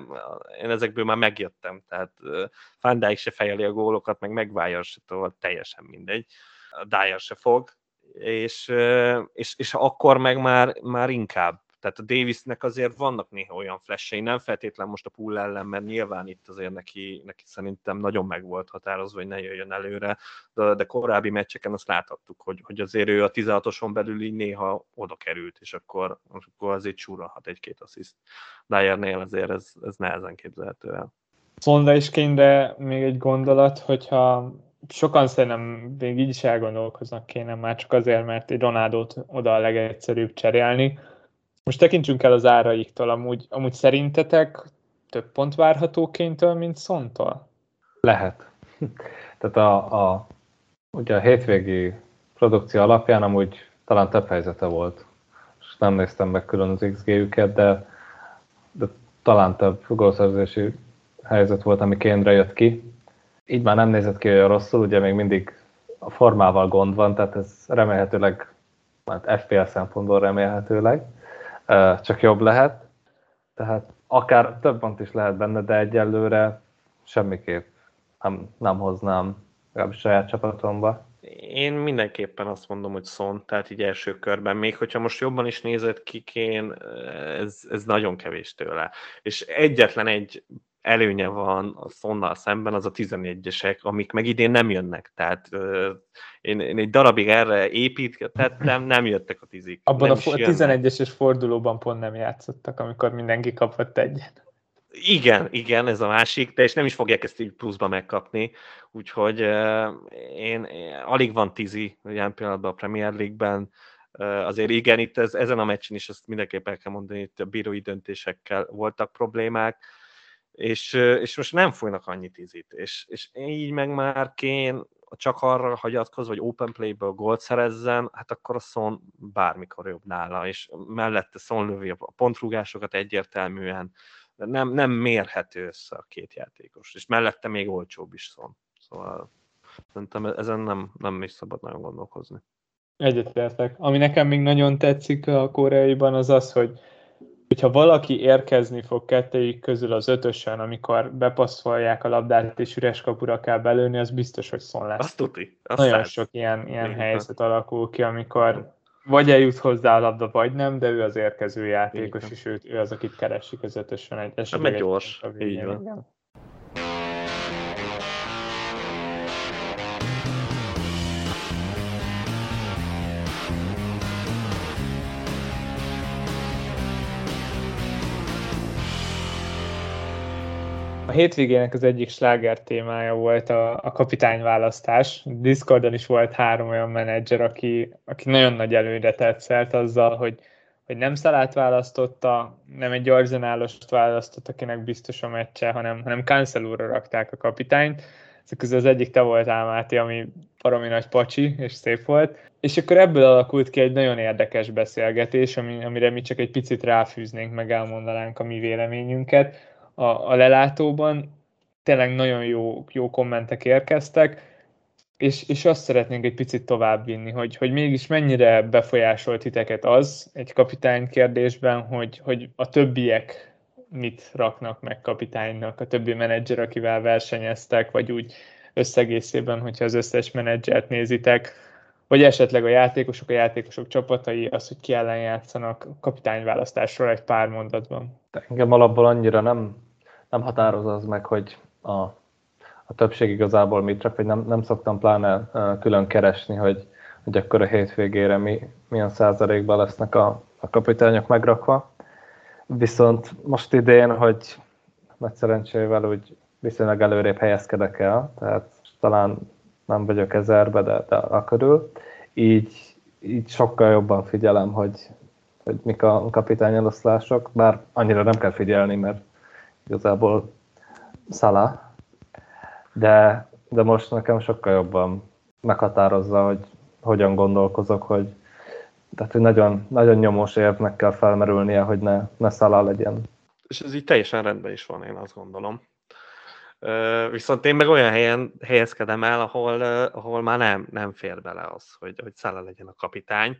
A: én ezekből már megjöttem, tehát Van Dijk se fejeli a gólokat, meg Maguire se tol, teljesen mindegy. A Dyer se fog, és, és, és akkor meg már, már inkább tehát a Davisnek azért vannak néha olyan flashei, nem feltétlen most a pull ellen, mert nyilván itt azért neki, neki szerintem nagyon meg volt határozva, hogy ne jöjjön előre, de, de korábbi meccseken azt láthattuk, hogy, hogy azért ő a 16-oson belül így néha oda került, és akkor, akkor azért csúralhat egy-két assziszt. Dyernél azért ez, ez nehezen képzelhető el.
B: Szonda is kéne még egy gondolat, hogyha sokan szerintem még így is elgondolkoznak kéne már csak azért, mert egy Ronaldot oda a legegyszerűbb cserélni, most tekintsünk el az áraiktól, amúgy, amúgy szerintetek több pont várható kéntől, mint Szontól?
C: Lehet. Tehát a, a, ugye a hétvégi produkció alapján amúgy talán több helyzete volt. És nem néztem meg külön az XG-üket, de, de talán több gólszerzési helyzet volt, ami kénre jött ki. Így már nem nézett ki olyan rosszul, ugye még mindig a formával gond van, tehát ez remélhetőleg, hát FPL szempontból remélhetőleg, csak jobb lehet. Tehát akár több pont is lehet benne, de egyelőre semmiképp nem, nem hoznám legalábbis saját csapatomba.
A: Én mindenképpen azt mondom, hogy Son, tehát így első körben, még hogyha most jobban is nézett ki Kén, ez, ez nagyon kevés tőle. És egyetlen egy előnye van a Sonnal szemben, az a 11-esek, amik meg idén nem jönnek. Tehát én, én egy darabig erre építgettem, nem jöttek a tizik.
B: Abban a, a 11-es fordulóban pont nem játszottak, amikor mindenki kapott egyet.
A: Igen, igen, ez a másik, de és nem is fogják ezt így pluszba megkapni, úgyhogy uh, én, én, alig van tizi jelen pillanatban a Premier League-ben, Azért igen, itt ez, ezen a meccsen is ezt mindenképp el kell mondani, itt a bírói döntésekkel voltak problémák, és, és most nem folynak annyit izit, és, és így meg már kén csak arra hagyatkoz, vagy open play-ből gólt szerezzen, hát akkor a Son bármikor jobb nála, és mellette Son lövi a pontrúgásokat egyértelműen, nem, nem mérhető össze a két játékos, és mellette még olcsóbb is Son. Szóval szerintem ezen nem, nem is szabad nagyon gondolkozni.
B: Egyetértek. Ami nekem még nagyon tetszik a koreaiban, az az, hogy hogyha valaki érkezni fog kettőjük közül az ötösen, amikor bepasszolják a labdát és üres kapura kell belőni, az biztos, hogy szon lesz.
A: Azt tuti.
B: Azt Nagyon száz. sok ilyen, ilyen helyzet alakul ki, amikor vagy eljut hozzá a labda, vagy nem, de ő az érkező játékos, és ő, ő az, akit keresik az ötösen. Egy,
A: esetleg egy gyors, így van. Igen.
B: Hétvégének az egyik sláger témája volt a, a kapitányválasztás. Discordon is volt három olyan menedzser, aki, aki nagyon nagy előre tetszett azzal, hogy, hogy nem Szalát választotta, nem egy arzenálost választott, akinek biztos a meccse, hanem, hanem Cancelúra rakták a kapitányt. Ezek közül az egyik te volt Máté, ami baromi nagy pacsi, és szép volt. És akkor ebből alakult ki egy nagyon érdekes beszélgetés, ami, amire mi csak egy picit ráfűznénk, meg elmondanánk a mi véleményünket a, a lelátóban. Tényleg nagyon jó, jó kommentek érkeztek, és, és azt szeretnénk egy picit tovább vinni, hogy, hogy mégis mennyire befolyásolt titeket az egy kapitány kérdésben, hogy, hogy a többiek mit raknak meg kapitánynak, a többi menedzser, akivel versenyeztek, vagy úgy összegészében, hogyha az összes menedzsert nézitek, vagy esetleg a játékosok, a játékosok csapatai, az, hogy ki ellen játszanak kapitányválasztásról egy pár mondatban.
C: Engem alapból annyira nem, nem határoz az meg, hogy a, a többség igazából mit rak, vagy nem, nem szoktam pláne külön keresni, hogy, hogy akkor a hétvégére mi, milyen százalékban lesznek a, a kapitányok megrakva. Viszont most idén, hogy nagy szerencsével úgy viszonylag előrébb helyezkedek el, tehát talán nem vagyok ezerbe, de, de a körül. Így, így sokkal jobban figyelem, hogy, hogy mik a kapitányeloszlások, bár annyira nem kell figyelni, mert igazából szala, de, de most nekem sokkal jobban meghatározza, hogy hogyan gondolkozok, hogy tehát, hogy nagyon, nagyon nyomós érvnek kell felmerülnie, hogy ne, ne szalá legyen.
A: És ez így teljesen rendben is van, én azt gondolom. Viszont én meg olyan helyen helyezkedem el, ahol, ahol már nem, nem fér bele az, hogy, hogy Szála legyen a kapitány,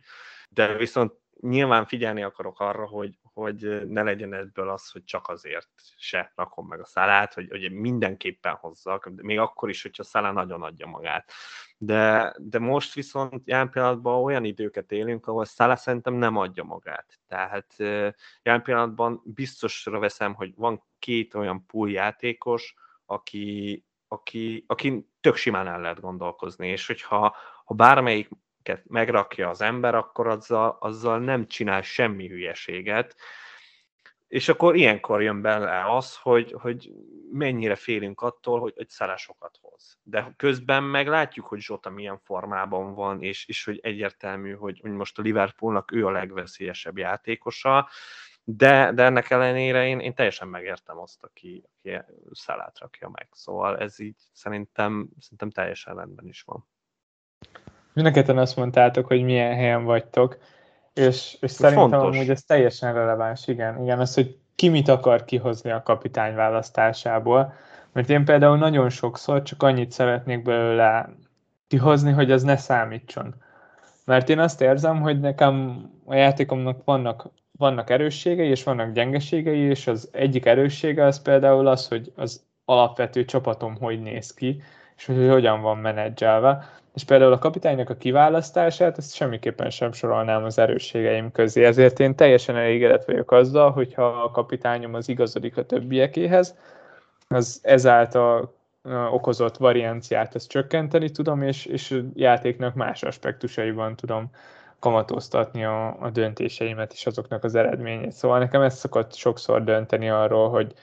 A: de viszont nyilván figyelni akarok arra, hogy, hogy ne legyen ebből az, hogy csak azért se rakom meg a szálát, hogy, hogy mindenképpen hozzak, még akkor is, hogyha szálá nagyon adja magát. De, de most viszont jelen pillanatban olyan időket élünk, ahol Szála szerintem nem adja magát. Tehát jelen pillanatban biztosra veszem, hogy van két olyan pool játékos, aki, aki, aki tök simán el lehet gondolkozni, és hogyha ha bármelyiket megrakja az ember, akkor azzal, azzal nem csinál semmi hülyeséget, és akkor ilyenkor jön bele az, hogy, hogy mennyire félünk attól, hogy, hogy szálásokat hoz. De közben meg látjuk, hogy Zsota milyen formában van, és, és hogy egyértelmű, hogy, hogy most a Liverpoolnak ő a legveszélyesebb játékosa, de, de ennek ellenére én, én teljesen megértem azt, aki, aki szálát rakja meg. Szóval ez így szerintem, szerintem teljesen rendben is van.
B: Mindenketten azt mondtátok, hogy milyen helyen vagytok, és, és szerintem fontos. amúgy ez teljesen releváns, igen. Igen, az, hogy ki mit akar kihozni a kapitány választásából, mert én például nagyon sokszor csak annyit szeretnék belőle kihozni, hogy az ne számítson. Mert én azt érzem, hogy nekem a játékomnak vannak vannak erősségei és vannak gyengeségei, és az egyik erőssége az például az, hogy az alapvető csapatom hogy néz ki, és hogy hogyan van menedzselve. És például a kapitánynak a kiválasztását, ezt semmiképpen sem sorolnám az erősségeim közé. Ezért én teljesen elégedett vagyok azzal, hogyha a kapitányom az igazodik a többiekéhez, az ezáltal okozott varianciát ezt csökkenteni tudom, és, és játéknak más aspektusaiban tudom kamatoztatni a, a döntéseimet és azoknak az eredményét. Szóval nekem ez szokott sokszor dönteni arról, hogy,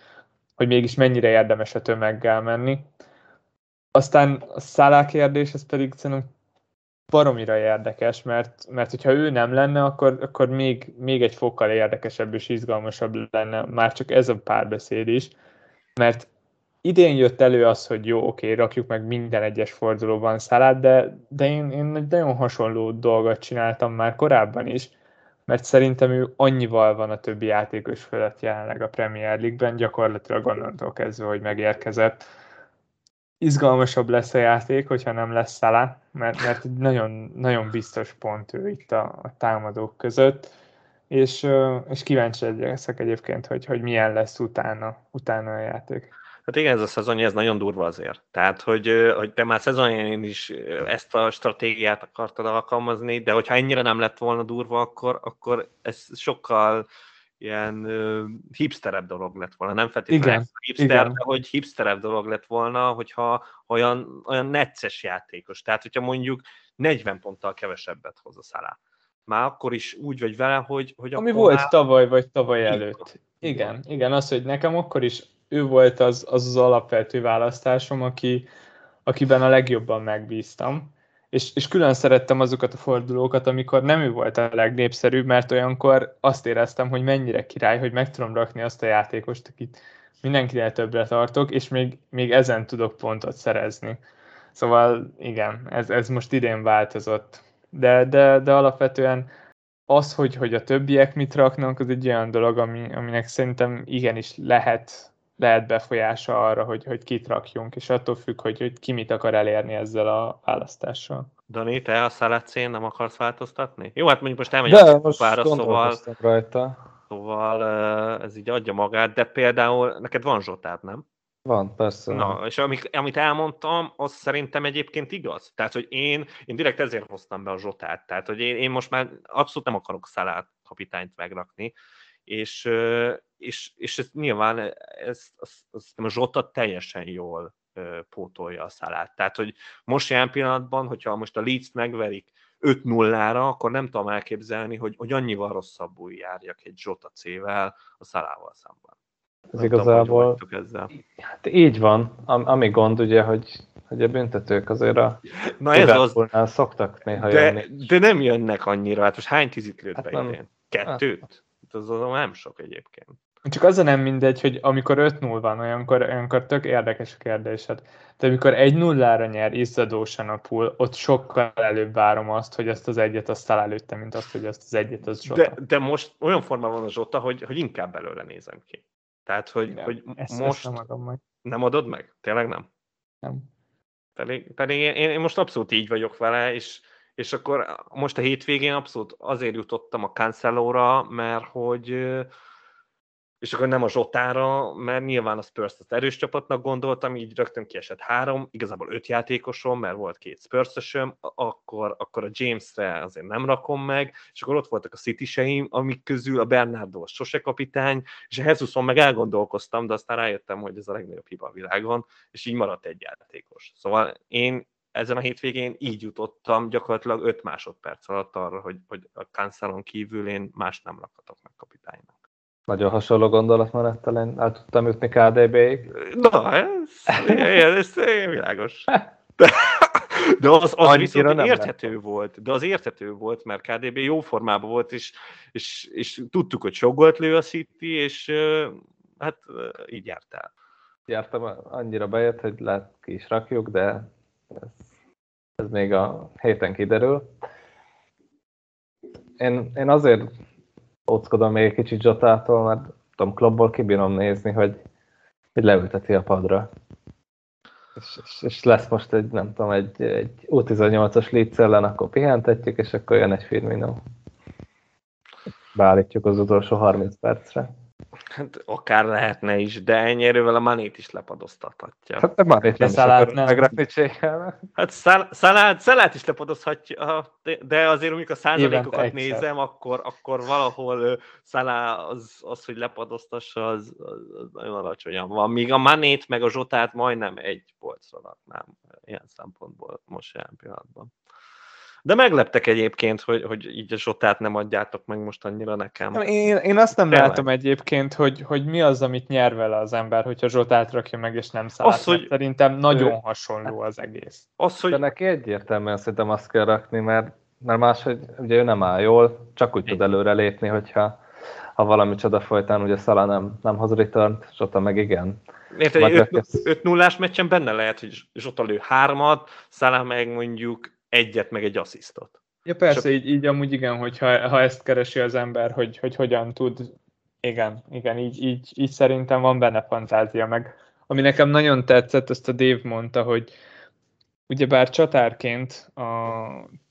B: hogy mégis mennyire érdemes a tömeggel menni. Aztán a szállá kérdés, ez pedig szerintem baromira érdekes, mert, mert hogyha ő nem lenne, akkor, akkor még, még egy fokkal érdekesebb és izgalmasabb lenne már csak ez a párbeszéd is, mert idén jött elő az, hogy jó, oké, rakjuk meg minden egyes fordulóban szalát, de, de én, én egy nagyon hasonló dolgot csináltam már korábban is, mert szerintem ő annyival van a többi játékos fölött jelenleg a Premier League-ben, gyakorlatilag onnantól kezdve, hogy megérkezett. Izgalmasabb lesz a játék, hogyha nem lesz Szala, mert, mert nagyon, nagyon biztos pont ő itt a, a támadók között, és, és kíváncsi leszek egyébként, hogy, hogy milyen lesz utána, utána a játék.
A: Hát igen, ez a szezonja, ez nagyon durva azért. Tehát, hogy, hogy te már szezonján is ezt a stratégiát akartad alkalmazni, de hogyha ennyire nem lett volna durva, akkor, akkor ez sokkal ilyen uh, hipsterebb dolog lett volna. Nem feltétlenül igen, hipster, igen. de hogy hipsterebb dolog lett volna, hogyha olyan, olyan necces játékos. Tehát, hogyha mondjuk 40 ponttal kevesebbet hoz a szalá. Már akkor is úgy vagy vele, hogy... hogy
B: Ami volt már... tavaly, vagy tavaly előtt. Igen, igen, az, hogy nekem akkor is ő volt az az, az alapvető választásom, aki, akiben a legjobban megbíztam. És, és külön szerettem azokat a fordulókat, amikor nem ő volt a legnépszerűbb, mert olyankor azt éreztem, hogy mennyire király, hogy meg tudom rakni azt a játékost, akit mindenkinél többre tartok, és még, még ezen tudok pontot szerezni. Szóval igen, ez, ez most idén változott. De, de, de alapvetően az, hogy, hogy a többiek mit raknak, az egy olyan dolog, ami, aminek szerintem igenis lehet lehet befolyása arra, hogy, hogy kit rakjunk, és attól függ, hogy, hogy ki mit akar elérni ezzel a választással.
A: Dani, te a Szalácén nem akarsz változtatni? Jó, hát mondjuk most elmegyek a kupára, szóval,
C: rajta.
A: szóval ez így adja magát, de például neked van zsotát, nem?
C: Van, persze.
A: Na, és amit, amit elmondtam, az szerintem egyébként igaz. Tehát, hogy én, én direkt ezért hoztam be a zsotát. Tehát, hogy én, én most már abszolút nem akarok Szalát kapitányt megrakni, és, és, és ez nyilván ez, az, az, a Zsota teljesen jól pótolja a szalát. Tehát, hogy most jelen pillanatban, hogyha most a Leeds megverik 5-0-ra, akkor nem tudom elképzelni, hogy, hogy annyival rosszabbul járjak egy Zsota C-vel a szalával szemben.
C: Ez nem igazából, tudom, ezzel. hát így van, Am, ami gond ugye, hogy, hogy a büntetők azért a
A: Na ez az,
C: szoktak néha
A: de, jönni. De nem jönnek annyira, hát most hány tízit lőtt hát be idén? Kettőt? Hát, az, az nem sok egyébként.
B: Csak az a nem mindegy, hogy amikor 5-0 van, olyankor, olyankor tök érdekes a kérdésed. De amikor 1-0-ra nyer izzadósan a pool, ott sokkal előbb várom azt, hogy ezt az egyet azt előtte, mint azt, hogy ezt az egyet az Zsota.
A: De, de most olyan formában van a Zsota, hogy, hogy inkább belőle nézem ki. Tehát, hogy, nem, hogy ezt, most ezt nem, adom meg. nem adod meg? Tényleg nem?
B: Nem.
A: Pedig, pedig én, én most abszolút így vagyok vele, és, és akkor most a hétvégén abszolút azért jutottam a Cancelo-ra, mert hogy és akkor nem a Zsotára, mert nyilván a spurs az erős csapatnak gondoltam, így rögtön kiesett három, igazából öt játékosom, mert volt két spurs akkor, akkor a James-re azért nem rakom meg, és akkor ott voltak a city amik közül a Bernardo sose kapitány, és a Jesuson meg elgondolkoztam, de aztán rájöttem, hogy ez a legnagyobb hiba a világon, és így maradt egy játékos. Szóval én ezen a hétvégén így jutottam gyakorlatilag 5 másodperc alatt arra, hogy, hogy a Cancelon kívül én más nem rakhatok meg kapitánynak.
C: Nagyon hasonló gondolatmenettel én el tudtam jutni KDB-ig.
A: Na, ez, ez, ez, ez világos. De, de az, az viszont érthető lett. volt, de az érthető volt, mert KDB jó formában volt, és, és, és tudtuk, hogy sok volt lő a City, és hát így járt el.
C: Jártam, annyira bejött, hogy lehet ki is rakjuk, de ez, ez még a héten kiderül. Én, én azért óckodom még egy kicsit Zsotától, mert tudom, klubból kibírom nézni, hogy, hogy leülteti a padra. És, és, és, lesz most egy, nem tudom, egy, egy U18-as Leeds ellen, akkor pihentetjük, és akkor jön egy Firmino. Beállítjuk az utolsó 30 percre.
A: Hát akár lehetne is, de ennyi erővel a Manét is lepadoztathatja.
C: Hát a Manét nem szalát nem.
A: Hát szal, szalát, szalát is lepadozhatja, de azért amikor a százalékokat nézem, akkor, akkor valahol szalá az, az, hogy lepadoztassa, az, az, az nagyon alacsonyan van. Míg a Manét meg a Zsotát majdnem egy polcra raknám ilyen szempontból most jelen pillanatban. De megleptek egyébként, hogy, hogy így a Zsotát nem adjátok meg most annyira nekem.
B: Én, én azt nem Tényleg. látom egyébként, hogy, hogy mi az, amit nyer vele az ember, hogyha Zsotát rakja meg, és nem száll. Az, hogy... Szerintem nagyon ő... hasonló az egész.
C: Az, hogy... De neki egyértelműen szerintem azt kell rakni, mert, mert máshogy ugye ő nem áll jól, csak úgy tud előre lépni, hogyha ha valami csoda folytán, ugye Szala nem, nem hoz return Zsota meg igen.
A: Érted, 5 0 meccsen benne lehet, hogy Zsota lő hármat, Szala meg mondjuk egyet, meg egy asszisztot.
B: Ja persze, így, így amúgy igen, hogyha ha ezt keresi az ember, hogy, hogy hogyan tud, igen, igen, így, így, így szerintem van benne fantázia, meg ami nekem nagyon tetszett, azt a Dave mondta, hogy ugyebár csatárként a,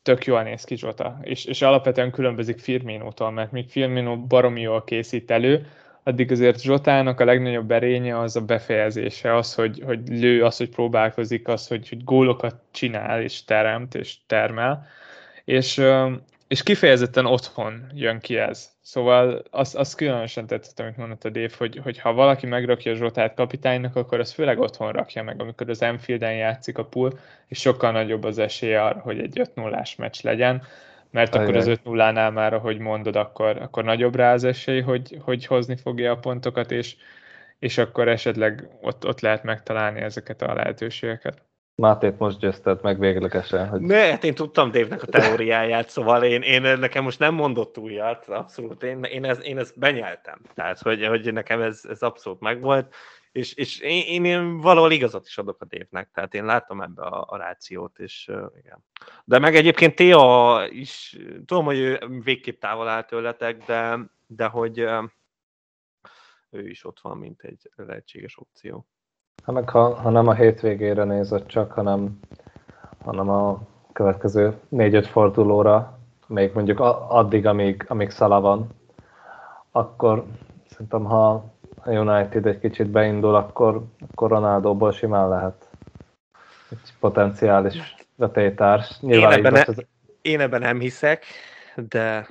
B: tök jól néz ki Zsota, és, és alapvetően különbözik Firminótól, mert míg Firmino baromi jól készít elő, addig azért Zsotának a legnagyobb erénye az a befejezése, az, hogy, hogy lő, az, hogy próbálkozik, az, hogy, hogy gólokat csinál, és teremt, és termel, és, és kifejezetten otthon jön ki ez. Szóval az, az különösen tetszett, amit mondott a Dave, hogy, hogy ha valaki megrakja Zsotát kapitánynak, akkor az főleg otthon rakja meg, amikor az Enfielden játszik a pool, és sokkal nagyobb az esélye arra, hogy egy 5 0 meccs legyen mert akkor az 5 0 nál már, ahogy mondod, akkor, akkor nagyobb rá az esély, hogy, hogy hozni fogja a pontokat, és, és akkor esetleg ott, ott lehet megtalálni ezeket a lehetőségeket.
C: Mátét most győzted meg véglegesen.
A: Hogy... Ne, hát én tudtam Dévnek a [laughs] teóriáját, szóval én, én nekem most nem mondott újat, abszolút, én, én, ezt, én ezt benyeltem. Tehát, hogy, hogy nekem ez, ez abszolút megvolt és, és én, én, én valahol igazat is adok a Dévnek, tehát én látom ebbe a, a rációt, és uh, igen. De meg egyébként Téa is, tudom, hogy ő végképp távol áll tőletek, de, de hogy uh, ő is ott van, mint egy lehetséges opció.
C: Ha, meg ha, ha nem a hétvégére nézett csak, hanem, hanem a következő négy-öt fordulóra, még mondjuk addig, amíg, amíg Szala van, akkor szerintem, ha a United egy kicsit beindul, akkor, akkor Ronaldoból simán lehet egy potenciális vetélytárs.
A: Nyilván én, ebben ne, az... én ebben nem hiszek, de...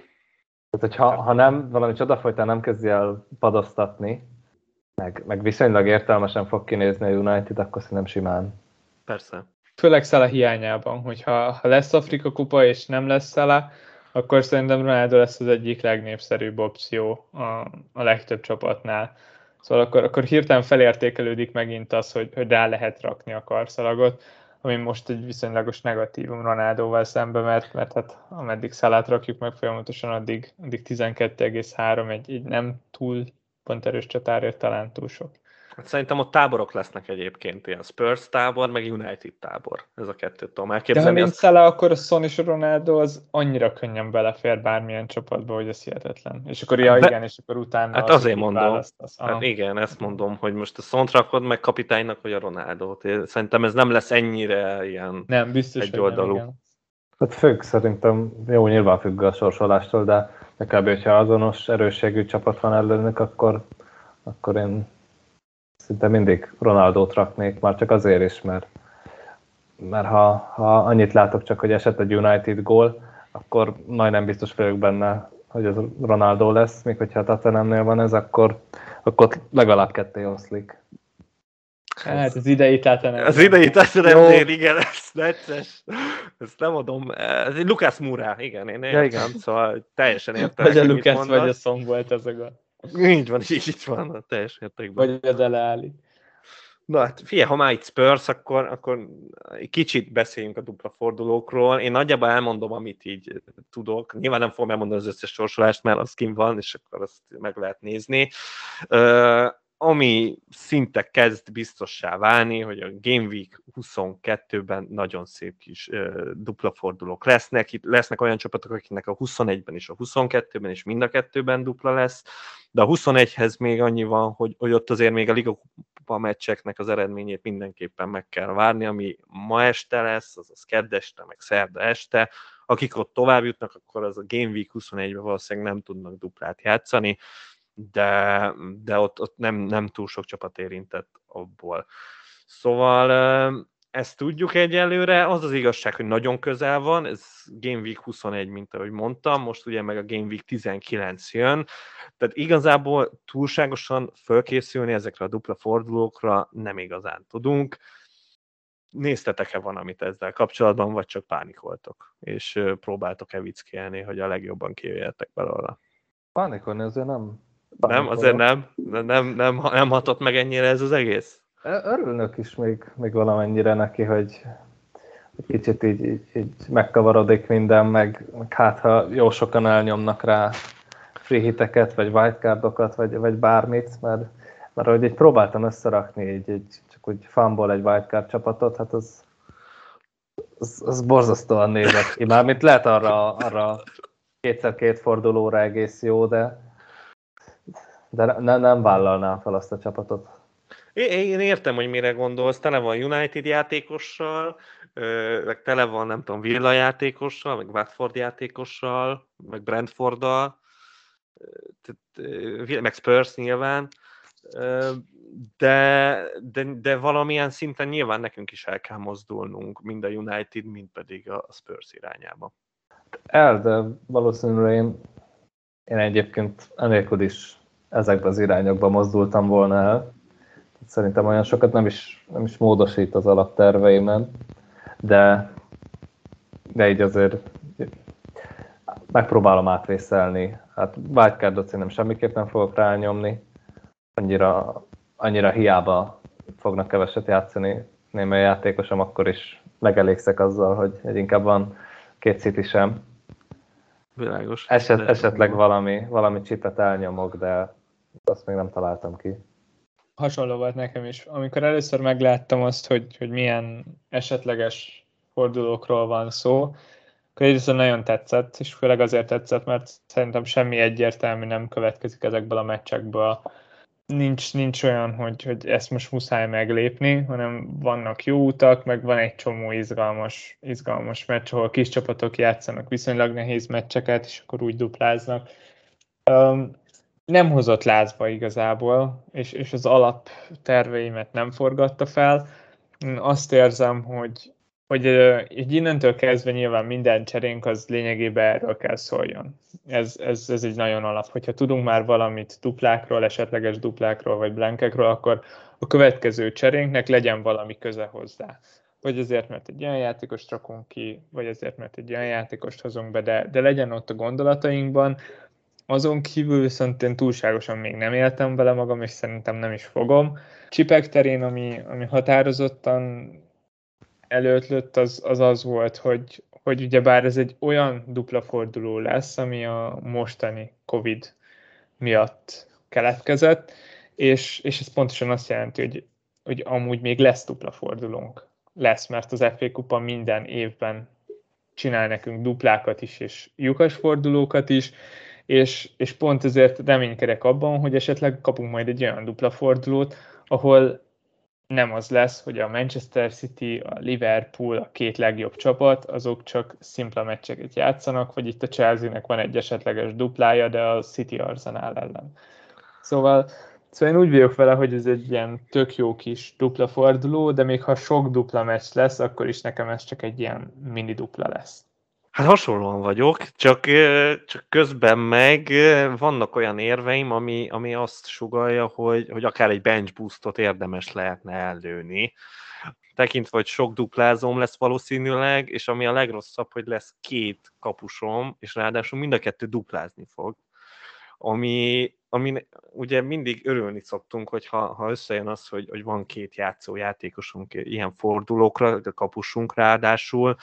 C: Tehát, hogy ha, ha nem, valami csodafolytán nem kezdi el padoztatni, meg, meg viszonylag értelmesen fog kinézni a United, akkor szerintem simán.
A: Persze.
B: Főleg Szala hiányában, hogyha ha lesz Afrika kupa és nem lesz Szala, akkor szerintem Ronaldo lesz az egyik legnépszerűbb opció a, a legtöbb csapatnál. Szóval akkor, akkor hirtelen felértékelődik megint az, hogy, hogy rá lehet rakni a karszalagot, ami most egy viszonylagos negatívum Ronaldóval szemben, mert, mert hát ameddig szalát rakjuk meg folyamatosan, addig, addig 12,3 egy, egy nem túl pont erős csatárért talán túl sok.
A: Hát szerintem ott táborok lesznek egyébként, ilyen Spurs tábor, meg United tábor. Ez a kettőt tudom elképzelni.
B: De ha nincs akkor a Son és a Ronaldo az annyira könnyen belefér bármilyen csapatba, hogy ez hihetetlen. És akkor ja, igen, és akkor utána...
A: Hát az azért mondom. Hát igen, ezt mondom, hogy most a Son rakod meg kapitánynak, vagy a Ronaldo-t. Szerintem ez nem lesz ennyire ilyen
B: nem, biztos,
A: egy oldalú.
C: Nem, Hát függ, szerintem jó, nyilván függ a sorsolástól, de kb. hogyha azonos erősségű csapat van előnök, akkor, akkor én szinte mindig Ronaldót raknék, már csak azért is, mert, mert ha, ha annyit látok csak, hogy esett egy United gól, akkor majdnem biztos vagyok benne, hogy az Ronaldo lesz, még hogyha a Tottenhamnél van ez, akkor, akkor legalább ketté oszlik.
B: Hát az idei Tottenham.
A: Az idei Tottenhamnél, igen, ez necces. Ezt nem adom. Ez egy Lucas Moura, igen, én ja, igen. szóval teljesen értem.
B: Vagy a Lucas vagy a Song volt ez a gól.
A: Így van, így, így van, teljes mértékben.
B: Vagy a Dele Alli.
A: Na hát figyelj, ha már itt Spurs, akkor, akkor kicsit beszéljünk a dupla fordulókról. Én nagyjából elmondom, amit így tudok. Nyilván nem fogom elmondani az összes sorsolást, mert az kim van, és akkor azt meg lehet nézni ami szinte kezd biztossá válni, hogy a Game Week 22-ben nagyon szép kis uh, dupla fordulók lesznek. Itt lesznek olyan csapatok, akiknek a 21-ben és a 22-ben és mind a kettőben dupla lesz, de a 21-hez még annyi van, hogy, hogy ott azért még a Liga Kupa meccseknek az eredményét mindenképpen meg kell várni, ami ma este lesz, azaz kedd este, meg szerda este. Akik ott tovább jutnak, akkor az a Game Week 21-ben valószínűleg nem tudnak duplát játszani de, de ott, ott nem, nem túl sok csapat érintett abból. Szóval ezt tudjuk egyelőre, az az igazság, hogy nagyon közel van, ez Game Week 21, mint ahogy mondtam, most ugye meg a Game Week 19 jön, tehát igazából túlságosan fölkészülni ezekre a dupla fordulókra nem igazán tudunk. néztetek-e van, amit ezzel kapcsolatban, vagy csak pánikoltok, és próbáltok-e vicckelni, hogy a legjobban kijöjjetek belőle?
C: Pánikolni azért nem.
A: Nem, azért nem? Nem, nem, nem, hatott meg ennyire ez az egész?
C: Örülnök is még, még valamennyire neki, hogy kicsit így, így, így megkavarodik minden, meg, meg hát ha jó sokan elnyomnak rá free hiteket, vagy wildcardokat, vagy, vagy bármit, mert, mert ahogy így próbáltam összerakni így, így csak úgy fanból egy wildcard csapatot, hát az, az, az borzasztóan nézett ki. Mármint lehet arra, arra kétszer-két fordulóra egész jó, de, de ne, nem vállalnám fel azt a csapatot.
A: Én értem, hogy mire gondolsz, tele van United játékossal, meg tele van, nem tudom, Villa játékossal, meg Watford játékossal, meg Brentforddal, meg Spurs nyilván, de, de, de valamilyen szinten nyilván nekünk is el kell mozdulnunk, mind a United, mind pedig a Spurs irányába.
C: El, de valószínűleg én, én egyébként enélkül is ezekbe az irányokba mozdultam volna el. Szerintem olyan sokat nem is, nem is módosít az alapterveimen, de, de így azért megpróbálom átvészelni. Hát wildcardot szerintem semmiképp nem fogok rányomni. Annyira, annyira hiába fognak keveset játszani némely játékosom, akkor is megelégszek azzal, hogy, hogy inkább van két city sem.
A: Világos.
C: Eset, esetleg valami, valami csipet elnyomok, de azt még nem találtam ki.
B: Hasonló volt nekem is. Amikor először megláttam azt, hogy, hogy milyen esetleges fordulókról van szó, akkor egyrészt nagyon tetszett, és főleg azért tetszett, mert szerintem semmi egyértelmű nem következik ezekből a meccsekből. Nincs, nincs olyan, hogy, hogy ezt most muszáj meglépni, hanem vannak jó utak, meg van egy csomó izgalmas, izgalmas meccs, ahol kis csapatok játszanak viszonylag nehéz meccseket, és akkor úgy dupláznak. Nem hozott lázba igazából, és, és az alapterveimet nem forgatta fel. Azt érzem, hogy, hogy egy innentől kezdve nyilván minden cserénk az lényegében erről kell szóljon. Ez, ez, ez egy nagyon alap. Hogyha tudunk már valamit duplákról, esetleges duplákról vagy blankekről, akkor a következő cserénknek legyen valami köze hozzá. Vagy azért, mert egy olyan játékost rakunk ki, vagy azért, mert egy olyan játékost hozunk be, de, de legyen ott a gondolatainkban, azon kívül viszont én túlságosan még nem éltem vele magam, és szerintem nem is fogom. Csipek terén, ami, ami határozottan előtlött, az, az az volt, hogy, hogy ugye bár ez egy olyan dupla forduló lesz, ami a mostani Covid miatt keletkezett, és, és ez pontosan azt jelenti, hogy, hogy amúgy még lesz dupla fordulónk. Lesz, mert az FA Kupa minden évben csinál nekünk duplákat is, és lyukas fordulókat is, és, és pont ezért reménykedek abban, hogy esetleg kapunk majd egy olyan dupla fordulót, ahol nem az lesz, hogy a Manchester City, a Liverpool, a két legjobb csapat, azok csak szimpla meccseket játszanak, vagy itt a Chelsea-nek van egy esetleges duplája, de a City Arsenal ellen. Szóval, szóval én úgy vagyok vele, hogy ez egy ilyen tök jó kis dupla forduló, de még ha sok dupla meccs lesz, akkor is nekem ez csak egy ilyen mini dupla lesz.
A: Hát hasonlóan vagyok, csak, csak közben meg vannak olyan érveim, ami, ami azt sugalja, hogy, hogy akár egy bench boostot érdemes lehetne ellőni. Tekintve, hogy sok duplázom lesz valószínűleg, és ami a legrosszabb, hogy lesz két kapusom, és ráadásul mind a kettő duplázni fog. Ami, ami ugye mindig örülni szoktunk, hogy ha, ha összejön az, hogy, hogy van két játszó játékosunk ilyen fordulókra, kapusunk ráadásul,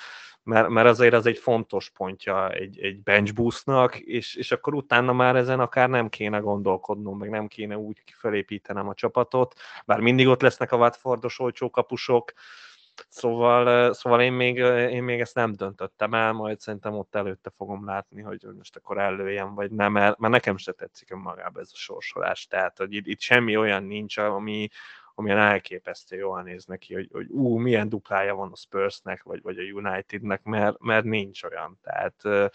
A: mert, mert azért az egy fontos pontja egy, egy bench boostnak, és, és akkor utána már ezen akár nem kéne gondolkodnom, meg nem kéne úgy felépítenem a csapatot, bár mindig ott lesznek a Watfordos olcsó kapusok, Szóval, szóval én, még, én még ezt nem döntöttem el, majd szerintem ott előtte fogom látni, hogy most akkor előjem, vagy nem, mert nekem se tetszik önmagában ez a sorsolás. Tehát, hogy itt, itt semmi olyan nincs, ami, amilyen elképesztő jól néz neki, hogy, hogy ú, milyen duplája van a Spursnek, vagy, vagy a Unitednek, mert, mert nincs olyan. Tehát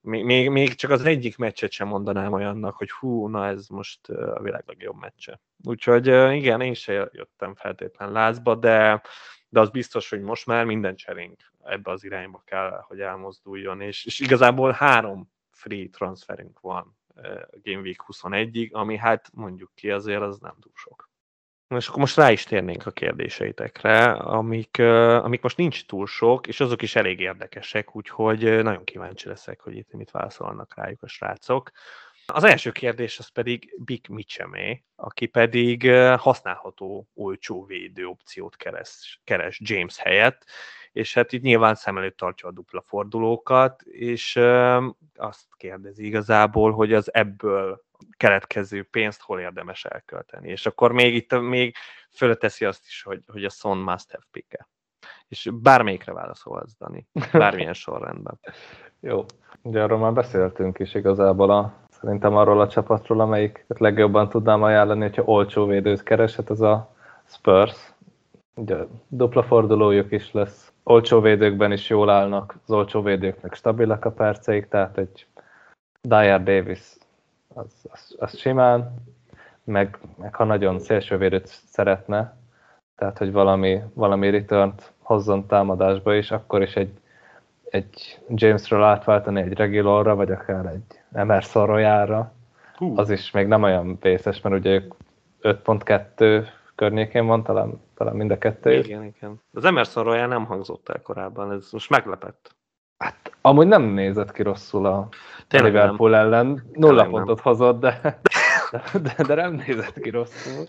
A: még, még csak az egyik meccset sem mondanám olyannak, hogy hú, na ez most a világ legjobb meccse. Úgyhogy igen, én se jöttem feltétlen lázba, de, de az biztos, hogy most már minden cserénk ebbe az irányba kell, hogy elmozduljon, és, és igazából három free transferünk van Game Week 21-ig, ami hát mondjuk ki azért az nem túl sok. És akkor most rá is térnénk a kérdéseitekre, amik, amik most nincs túl sok, és azok is elég érdekesek, úgyhogy nagyon kíváncsi leszek, hogy itt mit válaszolnak rájuk a srácok. Az első kérdés az pedig Big Michemé, aki pedig használható olcsó védő opciót keres, keres James helyett, és hát itt nyilván szem előtt tartja a dupla fordulókat, és azt kérdezi igazából, hogy az ebből keletkező pénzt hol érdemes elkölteni. És akkor még itt még fölteszi azt is, hogy, hogy a Son must have pick -e. És bármelyikre válaszolhatsz, Dani. Bármilyen [laughs] sorrendben.
C: Jó. Ugye arról már beszéltünk is igazából a, szerintem arról a csapatról, amelyik legjobban tudnám ajánlani, hogyha olcsó védőt keres, hát az a Spurs. Ugye dupla fordulójuk is lesz. Olcsó védőkben is jól állnak, az olcsó védőknek stabilak a perceik, tehát egy Dyer Davis az, az, az simán, meg, meg ha nagyon szélsővédőt szeretne, tehát hogy valami, valami return hozzon támadásba is, akkor is egy, egy Jamesről átváltani egy Regulorra, vagy akár egy Emerson Royalra, az is még nem olyan vészes, mert ugye 5.2 környékén van, talán, talán mind a kettő.
A: Igen, igen. Az Emerson Royal nem hangzott el korábban, ez most meglepett.
C: Hát amúgy nem nézett ki rosszul a Tényleg Liverpool nem. ellen. Nulla Tényleg pontot nem. hozott, de, de, de, de nem nézett ki rosszul.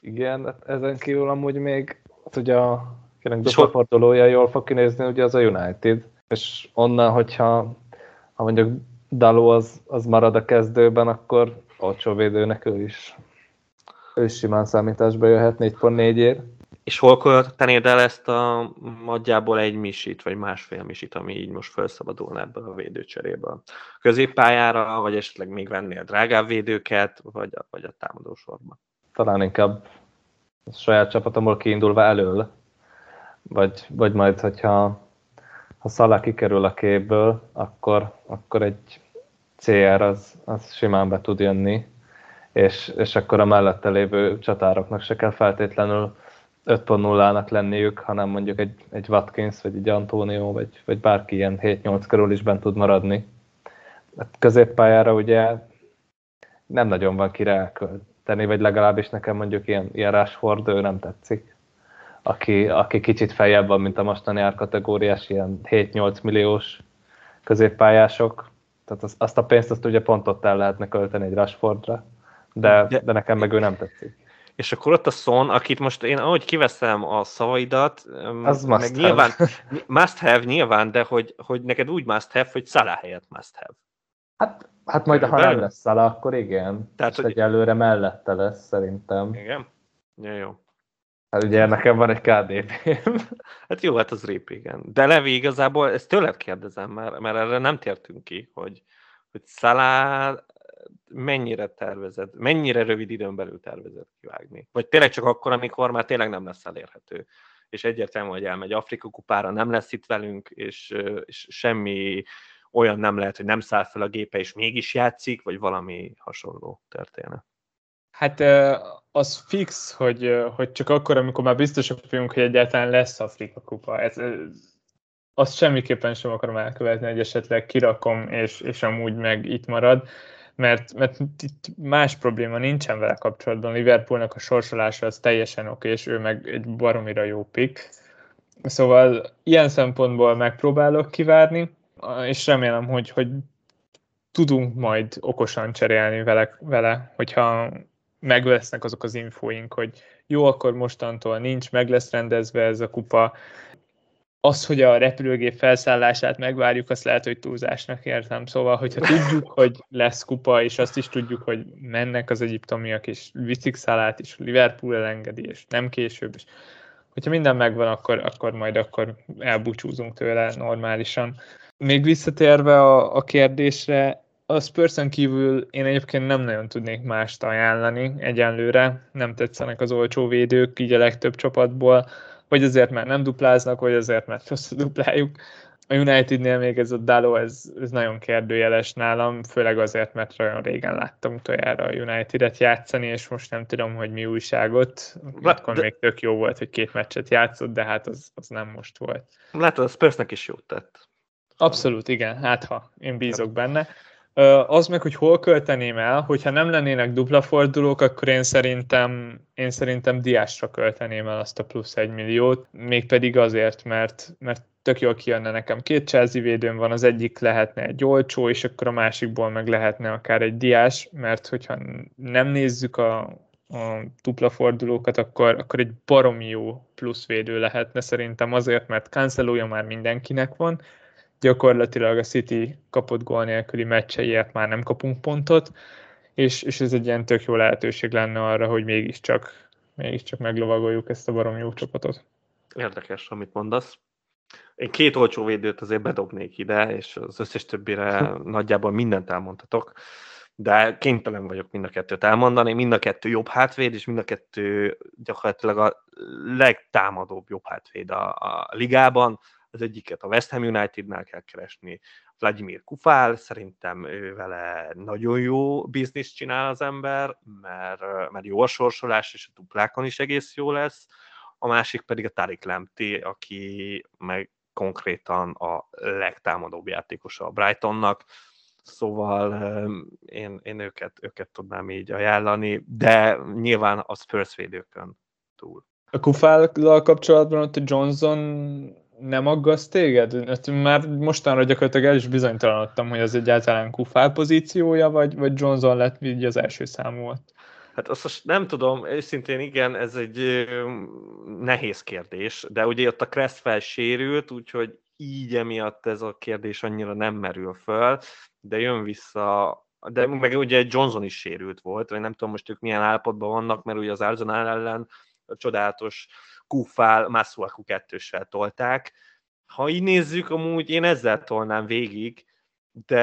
C: Igen, hát ezen kívül amúgy még hát ugye a kinek jól fog kinézni, ugye az a United. És onnan, hogyha ha mondjuk Daló az, az marad a kezdőben, akkor olcsó védőnek ő is, ő is simán számításba jöhet 4.4-ért.
A: És hol költenéd el ezt a nagyjából egy misit, vagy másfél misit, ami így most felszabadulna ebből a védőcseréből? Középpályára, vagy esetleg még vennél drágább védőket, vagy a, vagy a támadósorban?
C: Talán inkább a saját csapatomból kiindulva elől, vagy, vagy majd, hogyha ha Szalá kikerül a képből, akkor, akkor egy CR az, az simán be tud jönni, és, és akkor a mellette lévő csatároknak se kell feltétlenül 5.0-nak lenniük, hanem mondjuk egy, egy Watkins, vagy egy Antonio, vagy, vagy bárki ilyen 7-8 körül is bent tud maradni. Hát középpályára ugye nem nagyon van kire elkölteni, vagy legalábbis nekem mondjuk ilyen, ilyen Rashford, ő nem tetszik. Aki, aki kicsit feljebb van, mint a mostani árkategóriás, ilyen 7-8 milliós középpályások. Tehát az, azt a pénzt azt ugye pont ott el lehetne költeni egy Rashfordra, de, de nekem meg ő nem tetszik
A: és akkor ott a Son, akit most én ahogy kiveszem a szavaidat,
C: az meg must
A: nyilván, have. [laughs] must have nyilván, de hogy, hogy neked úgy must have, hogy Salah helyett must have.
C: Hát, hát majd, ha nem lesz Salah, akkor igen. Tehát, és hogy... egyelőre mellette lesz, szerintem.
A: Igen? Ja, jó.
C: Hát ugye nekem van egy kdp [laughs]
A: Hát jó, hát az rép, igen. De Levi igazából, ezt tőled kérdezem, mert, mert erre nem tértünk ki, hogy, hogy Salah mennyire tervezed, mennyire rövid időn belül tervezed kivágni? Vagy tényleg csak akkor, amikor már tényleg nem lesz elérhető, és egyértelmű, hogy elmegy Afrika kupára, nem lesz itt velünk, és, és semmi olyan nem lehet, hogy nem száll fel a gépe, és mégis játszik, vagy valami hasonló történet.
B: Hát az fix, hogy, hogy csak akkor, amikor már biztosak vagyunk, hogy egyáltalán lesz Afrika kupa. Ez, azt semmiképpen sem akarom elkövetni, hogy esetleg kirakom, és, és amúgy meg itt marad mert, mert itt más probléma nincsen vele kapcsolatban. Liverpoolnak a sorsolása az teljesen oké, és ő meg egy baromira jó pick. Szóval ilyen szempontból megpróbálok kivárni, és remélem, hogy, hogy tudunk majd okosan cserélni vele, vele hogyha meg lesznek azok az infóink, hogy jó, akkor mostantól nincs, meg lesz rendezve ez a kupa, az, hogy a repülőgép felszállását megvárjuk, azt lehet, hogy túlzásnak értem. Szóval, hogyha tudjuk, hogy lesz kupa, és azt is tudjuk, hogy mennek az egyiptomiak, és viszik szalát, és Liverpool elengedi, és nem később, és hogyha minden megvan, akkor, akkor majd akkor elbúcsúzunk tőle normálisan. Még visszatérve a, a kérdésre, a spurs kívül én egyébként nem nagyon tudnék mást ajánlani egyenlőre, nem tetszenek az olcsó védők, így a legtöbb csapatból vagy azért, mert nem dupláznak, vagy azért, mert rossz duplájuk. A Unitednél még ez a Dalo, ez, ez nagyon kérdőjeles nálam, főleg azért, mert olyan régen láttam utoljára a United-et játszani, és most nem tudom, hogy mi újságot. Akkor de... még tök jó volt, hogy két meccset játszott, de hát az, az nem most volt.
A: Látod, a Spursnek is jót tett.
B: Abszolút, igen, hát ha én bízok benne. Az meg, hogy hol költeném el, hogyha nem lennének dupla fordulók, akkor én szerintem, én szerintem diásra költeném el azt a plusz egy milliót, mégpedig azért, mert, mert tök jól kijönne nekem. Két Chelsea védőm van, az egyik lehetne egy olcsó, és akkor a másikból meg lehetne akár egy diás, mert hogyha nem nézzük a, a dupla fordulókat, akkor, akkor egy baromi jó plusz védő lehetne szerintem azért, mert cancelója már mindenkinek van, gyakorlatilag a City kapott gól nélküli meccseiért már nem kapunk pontot, és, és ez egy ilyen tök jó lehetőség lenne arra, hogy mégiscsak, mégiscsak meglovagoljuk ezt a barom jó csapatot.
A: Érdekes, amit mondasz. Én két olcsó védőt azért bedobnék ide, és az összes többire [laughs] nagyjából mindent elmondhatok, de kénytelen vagyok mind a kettőt elmondani. Mind a kettő jobb hátvéd, és mind a kettő gyakorlatilag a legtámadóbb jobb hátvéd a, a ligában. Az egyiket a West Ham Unitednál kell keresni, Vladimir Kufál, szerintem ő vele nagyon jó bizniszt csinál az ember, mert, mert jó a sorsolás, és a duplákon is egész jó lesz. A másik pedig a Tarik Lemti, aki meg konkrétan a legtámadóbb játékosa a Brightonnak, szóval én, én őket, őket tudnám így ajánlani, de nyilván a Spurs védőkön túl.
B: A Kufállal kapcsolatban ott a Johnson nem aggaszt téged? Hát már mostanra gyakorlatilag el is bizonytalanodtam, hogy az egyáltalán Kufál pozíciója, vagy, vagy Johnson lett így az első számú volt.
A: Hát azt most nem tudom, őszintén igen, ez egy nehéz kérdés, de ugye ott a Crestfel sérült, úgyhogy így emiatt ez a kérdés annyira nem merül föl, de jön vissza, de meg ugye Johnson is sérült volt, vagy nem tudom most ők milyen állapotban vannak, mert ugye az Arsenal ellen a csodálatos Kufál Masuaku kettőssel tolták. Ha így nézzük, amúgy én ezzel tolnám végig, de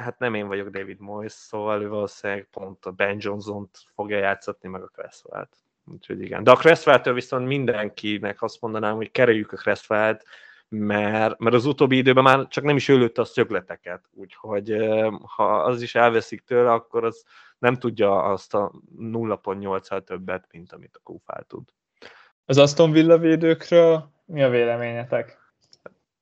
A: hát nem én vagyok David Moyes, szóval ő valószínűleg pont a Ben Johnson-t fogja játszatni, meg a Cresswell-t. Úgyhogy igen. De a cresswell viszont mindenkinek azt mondanám, hogy kereljük a cresswell mert, mert az utóbbi időben már csak nem is ölőtte a szögleteket, úgyhogy ha az is elveszik tőle, akkor az nem tudja azt a 0.8-al többet, mint amit a Kufál tud.
B: Az Aston Villa védőkről mi a véleményetek?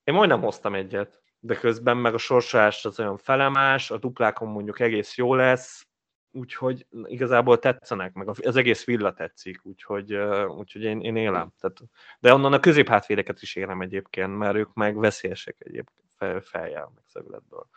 A: Én majdnem hoztam egyet, de közben meg a sorsás az olyan felemás, a duplákon mondjuk egész jó lesz, úgyhogy igazából tetszenek, meg az egész villa tetszik, úgyhogy, úgyhogy én, én élem. Tehát, de onnan a középhátvédeket is élem egyébként, mert ők meg veszélyesek egyébként fel, feljel, meg szögletből.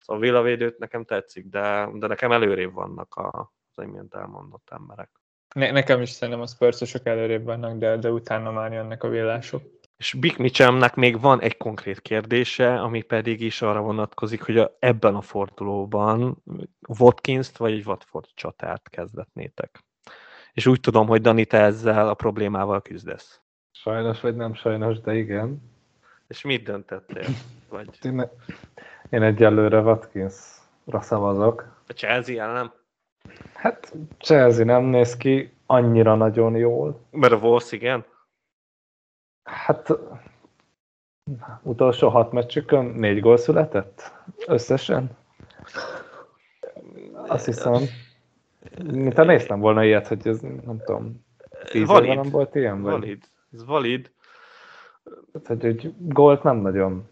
A: Szóval a villavédőt nekem tetszik, de, de nekem előrébb vannak a, az imént elmondott emberek.
B: Ne, nekem is szerintem a spurs előrébb vannak, de, de utána már jönnek a villások.
A: És Big Mitchellnek még van egy konkrét kérdése, ami pedig is arra vonatkozik, hogy a, ebben a fordulóban Watkins-t vagy egy Watford csatát kezdetnétek. És úgy tudom, hogy Dani, te ezzel a problémával küzdesz.
C: Sajnos vagy nem sajnos, de igen.
A: És mit döntettél? Vagy...
C: Én, én egyelőre Watkinsra szavazok.
A: A Chelsea ellen?
C: Hát Chelsea nem néz ki annyira nagyon jól.
A: Mert a Wolves igen?
C: Hát utolsó hat meccsükön négy gól született összesen. Azt hiszem, mint ha néztem volna ilyet, hogy ez nem tudom, tíz valid. nem volt ilyen?
A: Vagy? Valid. Ez valid.
C: Tehát, hogy egy gólt nem nagyon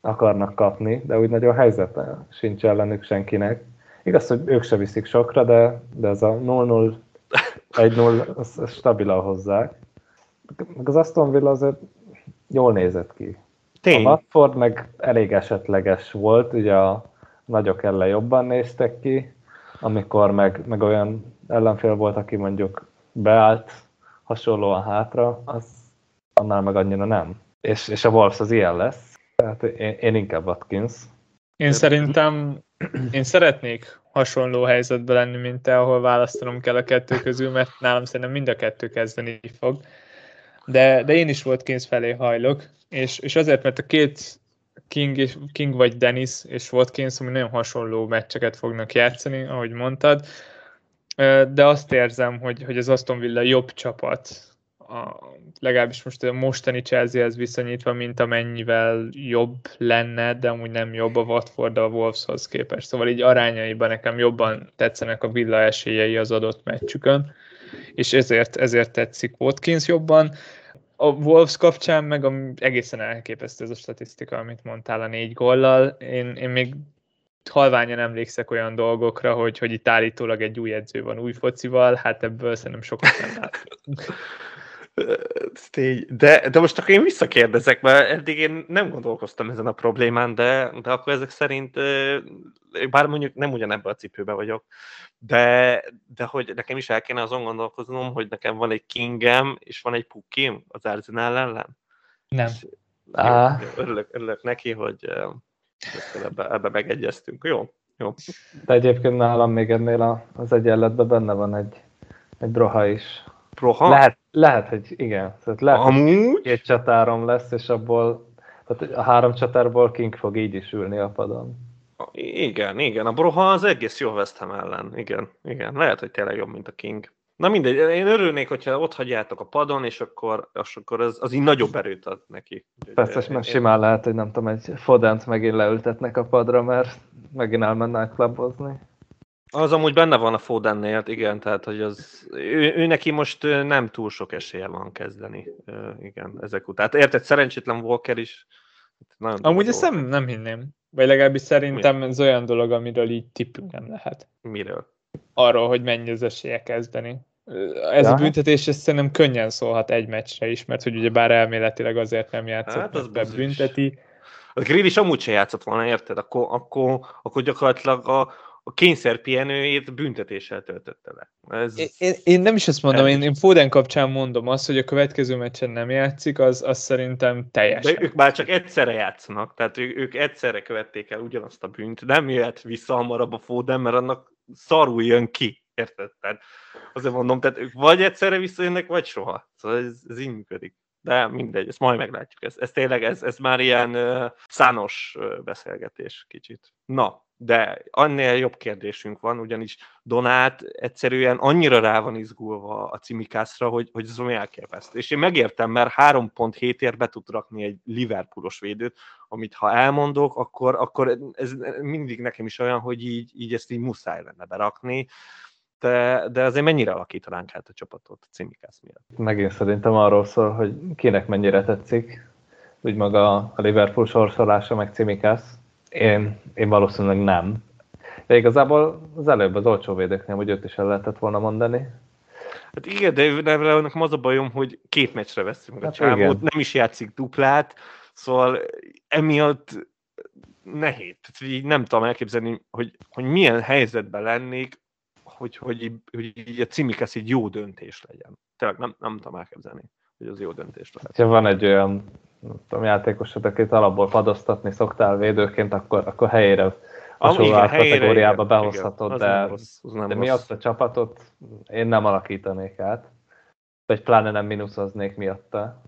C: akarnak kapni, de úgy nagyon helyzet sincs ellenük senkinek. Igaz, hogy ők se viszik sokra, de, de ez a 0-0, 1-0, az stabilan hozzák. Meg az Aston Villa azért jól nézett ki. Tény. A Watford meg elég esetleges volt, ugye a nagyok ellen jobban néztek ki, amikor meg, meg olyan ellenfél volt, aki mondjuk beállt hasonlóan hátra, az annál meg annyira nem. És, és a Wolves az ilyen lesz. Tehát én, én inkább Watkins.
B: Én szerintem, én szeretnék hasonló helyzetben lenni, mint te, ahol választanom kell a kettő közül, mert nálam szerintem mind a kettő kezdeni fog. De, de én is volt Kings felé hajlok, és, és azért, mert a két King, és, King vagy Dennis és Watkins, ami nagyon hasonló meccseket fognak játszani, ahogy mondtad, de azt érzem, hogy, hogy az Aston Villa jobb csapat, a, legalábbis most a mostani Chelsea-hez viszonyítva, mint amennyivel jobb lenne, de amúgy nem jobb a Watford a Wolveshoz képest. Szóval így arányaiban nekem jobban tetszenek a Villa esélyei az adott meccsükön és ezért, ezért tetszik Watkins jobban. A Wolves kapcsán meg a, egészen elképesztő ez a statisztika, amit mondtál a négy gollal. Én, én még halványan emlékszek olyan dolgokra, hogy, hogy itt állítólag egy új edző van új focival, hát ebből szerintem sokat nem [laughs] látunk.
A: De, de most akkor én visszakérdezek, mert eddig én nem gondolkoztam ezen a problémán, de, de akkor ezek szerint, bár mondjuk nem ugyanebben a cipőben vagyok, de, de hogy nekem is el kéne azon gondolkoznom, hogy nekem van egy Kingem, és van egy Pukim az Arsenal ellen.
B: Nem.
A: És, jó, örülök, örülök neki, hogy ebbe, ebbe megegyeztünk. Jó, jó.
C: De egyébként nálam még ennél az egyenletben benne van egy, egy broha is.
A: Broha?
C: Lehet, lehet, hogy igen. Tehát lehet,
A: Amúgy?
C: Két csatárom lesz, és abból tehát a három csatárból King fog így is ülni a padon.
A: Igen, igen. A Broha az egész jó West Ham ellen. Igen, igen. Lehet, hogy tényleg jobb, mint a King. Na mindegy, én örülnék, hogyha ott hagyjátok a padon, és akkor, és akkor az, az így nagyobb erőt ad neki.
C: Persze, és mert simán lehet, hogy nem tudom, egy Fodent megint leültetnek a padra, mert megint elmennek klabozni.
A: Az amúgy benne van a Fodennél, igen, tehát hogy az, ő, ő, neki most nem túl sok esélye van kezdeni, igen, ezek után. Hát érted, szerencsétlen Walker is.
B: Nagyon amúgy ezt nem, nem hinném. Vagy legalábbis szerintem Mi? ez olyan dolog, amiről így tippünk nem lehet.
A: Miről?
B: Arról, hogy mennyi az esélye kezdeni. Ez ja. a büntetés ez szerintem könnyen szólhat egy meccsre is, mert hogy ugye bár elméletileg azért nem játszott, hát az mert bünteti.
A: A Grill is amúgy se játszott volna, érted? Akkor, akkor, akkor gyakorlatilag a, a kényszerpihenőjét büntetéssel töltötte le.
B: Ez... Én, én, nem is ezt mondom, én, én Foden kapcsán mondom azt, hogy a következő meccsen nem játszik, az, az szerintem teljesen.
A: De ők már csak egyszerre játszanak, tehát ők, ők egyszerre követték el ugyanazt a bűnt. Nem jöhet vissza hamarabb a Foden, mert annak szarul jön ki, érted? Tehát azért mondom, tehát ők vagy egyszerre visszajönnek, vagy soha. Szóval ez, ez így működik. De mindegy, ezt majd meglátjuk. Ez, ez tényleg, ez, ez már ilyen uh, szános uh, beszélgetés kicsit. Na, de annél jobb kérdésünk van, ugyanis Donát egyszerűen annyira rá van izgulva a cimikászra, hogy, hogy ez olyan elképesztő. És én megértem, mert 3.7 ér be tud rakni egy Liverpoolos védőt, amit ha elmondok, akkor, akkor ez mindig nekem is olyan, hogy így, így ezt így muszáj lenne berakni. De, de azért mennyire alakítanánk át a csapatot a cimikász miatt?
C: Megint szerintem arról szól, hogy kinek mennyire tetszik, úgy maga a Liverpool sorsolása, meg cimikász én, én valószínűleg nem. De igazából az előbb az olcsó védeknél, hogy őt is el lehetett volna mondani.
A: Hát igen, de nekem az a bajom, hogy két meccsre veszünk meg hát a csávót, nem is játszik duplát, szóval emiatt nehéz. Tehát így nem tudom elképzelni, hogy, hogy milyen helyzetben lennék, hogy, hogy, hogy így a cimikesz egy jó döntés legyen. Tényleg nem, nem tudom elképzelni, hogy az jó döntés lehet.
C: Ha van egy olyan tudom, játékosod, akit alapból padoztatni szoktál védőként, akkor, akkor helyére hasonló ah, kategóriába igen, behozhatod, igen, de, rossz, de miatt a csapatot én nem alakítanék át, vagy pláne nem mínuszoznék miatta.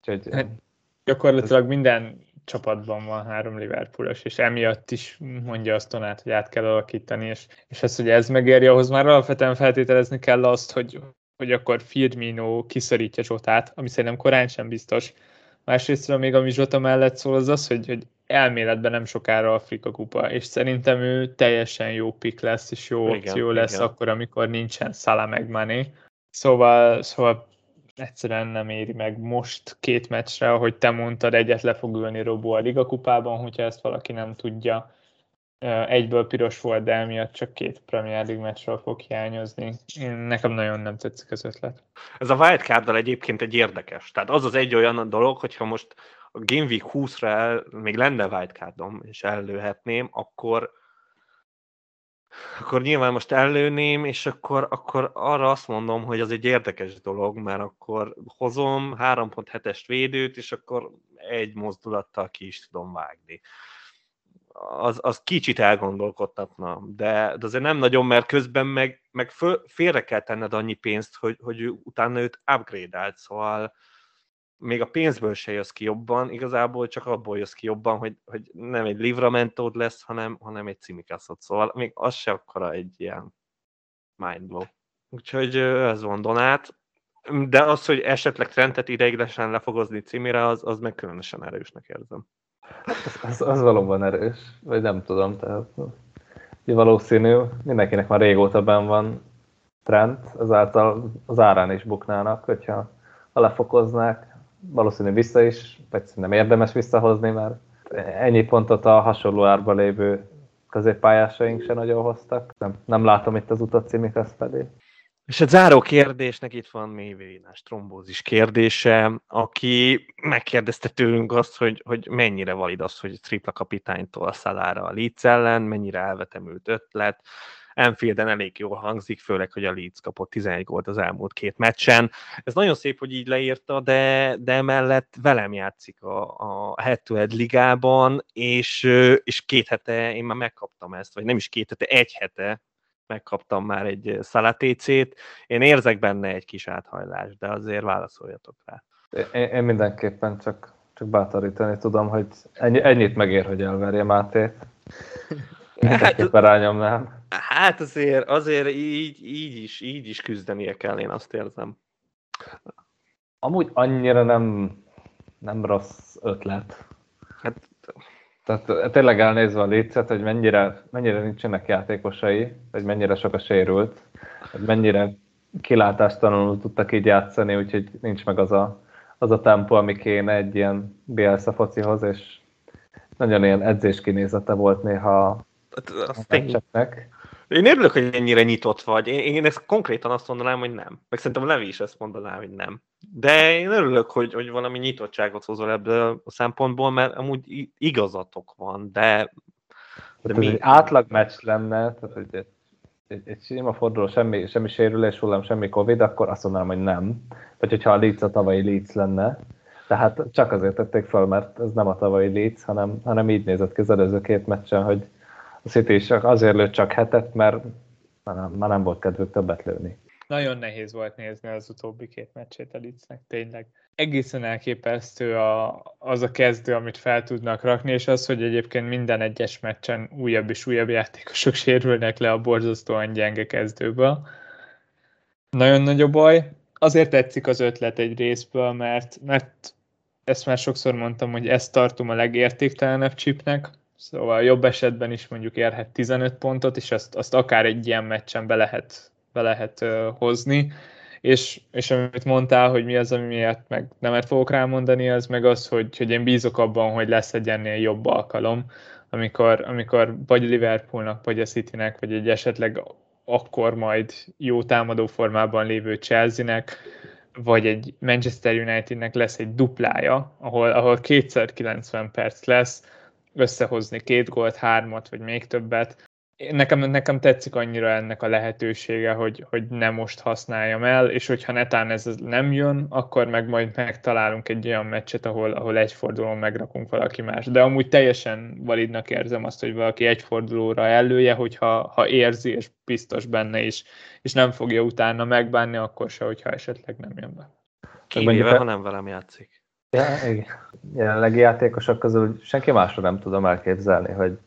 B: Úgyhogy, hát, gyakorlatilag ez... minden csapatban van három Liverpoolos, és emiatt is mondja azt Tonát, hogy át kell alakítani, és, és ez, hogy ez megéri, ahhoz már alapvetően feltételezni kell azt, hogy, hogy akkor Firmino kiszorítja Zsotát, ami szerintem korán sem biztos. Másrészt még ami Zsota mellett szól, az az, hogy, hogy elméletben nem sokára Afrika kupa, és szerintem ő teljesen jó pick lesz, és jó igen, opció lesz igen. akkor, amikor nincsen Salah meg Mané. Szóval, szóval egyszerűen nem éri meg most két meccsre, ahogy te mondtad, egyet le fog ülni Robó a Liga kupában, hogyha ezt valaki nem tudja egyből piros volt, de emiatt csak két Premier League meccsről fog hiányozni. Én, nekem nagyon nem tetszik az ötlet.
A: Ez a wildcard egyébként egy érdekes. Tehát az az egy olyan dolog, hogyha most a Game Week 20-ra el, még lenne wildcardom, és ellőhetném, akkor akkor nyilván most ellőném, és akkor, akkor arra azt mondom, hogy az egy érdekes dolog, mert akkor hozom 3.7-est védőt, és akkor egy mozdulattal ki is tudom vágni az, az kicsit elgondolkodtatna, de, de azért nem nagyon, mert közben meg, meg föl, félre kell tenned annyi pénzt, hogy, hogy utána őt upgrade szóval még a pénzből se jössz ki jobban, igazából csak abból jössz ki jobban, hogy, hogy nem egy livramentód lesz, hanem, hanem egy cimikaszot, szóval még az se akkora egy ilyen mindblow. Úgyhogy ez van Donát, de az, hogy esetleg Trentet ideiglenesen lefogozni címére, az, az meg különösen erősnek érzem.
C: Az, az, az valóban erős, vagy nem tudom, tehát valószínű, mindenkinek már régóta ben van trend, ezáltal az árán is buknának, hogyha ha lefokoznák, valószínű vissza is, vagy nem érdemes visszahozni, mert ennyi pontot a hasonló árba lévő középpályásaink se nagyon hoztak. Nem, nem látom itt az utat címik ezt pedig.
A: És egy záró kérdésnek itt van mélyvénás trombózis kérdése, aki megkérdezte tőlünk azt, hogy, hogy mennyire valid az, hogy tripla kapitánytól szalára a Leeds ellen, mennyire elvetemült ötlet. Enfielden elég jól hangzik, főleg, hogy a Leeds kapott 11 gólt az elmúlt két meccsen. Ez nagyon szép, hogy így leírta, de, de emellett velem játszik a, a head-to-head ligában, és, és két hete én már megkaptam ezt, vagy nem is két hete, egy hete megkaptam már egy szalatécét. Én érzek benne egy kis áthajlást, de azért válaszoljatok rá.
C: Én, én mindenképpen csak, csak bátorítani tudom, hogy ennyi, ennyit megér, hogy elverje Mátét. Mindenképpen rányomnám.
A: Hát azért, azért így, így, is, így is küzdenie kell, én azt érzem.
C: Amúgy annyira nem, nem rossz ötlet. Hát tehát tényleg elnézve a létszet, hogy mennyire, mennyire nincsenek játékosai, vagy mennyire sok a sérült, hogy mennyire kilátástalanul tudtak így játszani, úgyhogy nincs meg az a, az a tempó, ami kéne egy ilyen Bielsa focihoz, és nagyon ilyen edzéskinézete volt néha
A: hát, a meccseknek. Én örülök, hogy ennyire nyitott vagy. Én, én ezt konkrétan azt mondanám, hogy nem. Meg szerintem Levi is ezt mondaná, hogy nem. De én örülök, hogy, hogy valami nyitottságot hozol ebből a szempontból, mert amúgy igazatok van, de...
C: de mi? egy átlag meccs lenne, tehát hogy egy, egy, egy sima forduló, semmi, semmi sérülés hullám, semmi Covid, akkor azt mondanám, hogy nem. Vagy hogyha a Leeds a tavalyi Leeds lenne. Tehát csak azért tették fel, mert ez nem a tavalyi Leeds, hanem, hanem így nézett ki az előző két meccsen, hogy a City is azért lőtt csak hetet, mert már nem, már nem volt kedvük többet lőni.
B: Nagyon nehéz volt nézni az utóbbi két meccsét a Litznek, tényleg. Egészen elképesztő a, az a kezdő, amit fel tudnak rakni, és az, hogy egyébként minden egyes meccsen újabb és újabb játékosok [laughs] sérülnek le a borzasztóan gyenge kezdőből. Nagyon nagy a baj. Azért tetszik az ötlet egy részből, mert, mert ezt már sokszor mondtam, hogy ezt tartom a legértéktelenebb chipnek, Szóval jobb esetben is mondjuk érhet 15 pontot, és azt, azt akár egy ilyen meccsen be lehet, be lehet uh, hozni. És, és amit mondtál, hogy mi az, ami miatt meg nemet fogok rámondani, az meg az, hogy, hogy én bízok abban, hogy lesz egy ennél jobb alkalom, amikor, amikor vagy Liverpoolnak, vagy a Citynek, vagy egy esetleg akkor majd jó támadó formában lévő Chelsea-nek, vagy egy Manchester Unitednek lesz egy duplája, ahol, ahol kétszer 90 perc lesz, összehozni két gólt, hármat, vagy még többet. Nekem, nekem tetszik annyira ennek a lehetősége, hogy, hogy nem most használjam el, és hogyha netán ez nem jön, akkor meg majd megtalálunk egy olyan meccset, ahol, ahol egy fordulón megrakunk valaki más. De amúgy teljesen validnak érzem azt, hogy valaki egy fordulóra elője, hogyha ha érzi, és biztos benne is, és nem fogja utána megbánni, akkor se, hogyha esetleg nem jön be.
A: Kivéve, ha nem velem játszik.
C: Ja, igen. Jelenlegi játékosok közül senki másra nem tudom elképzelni, hogy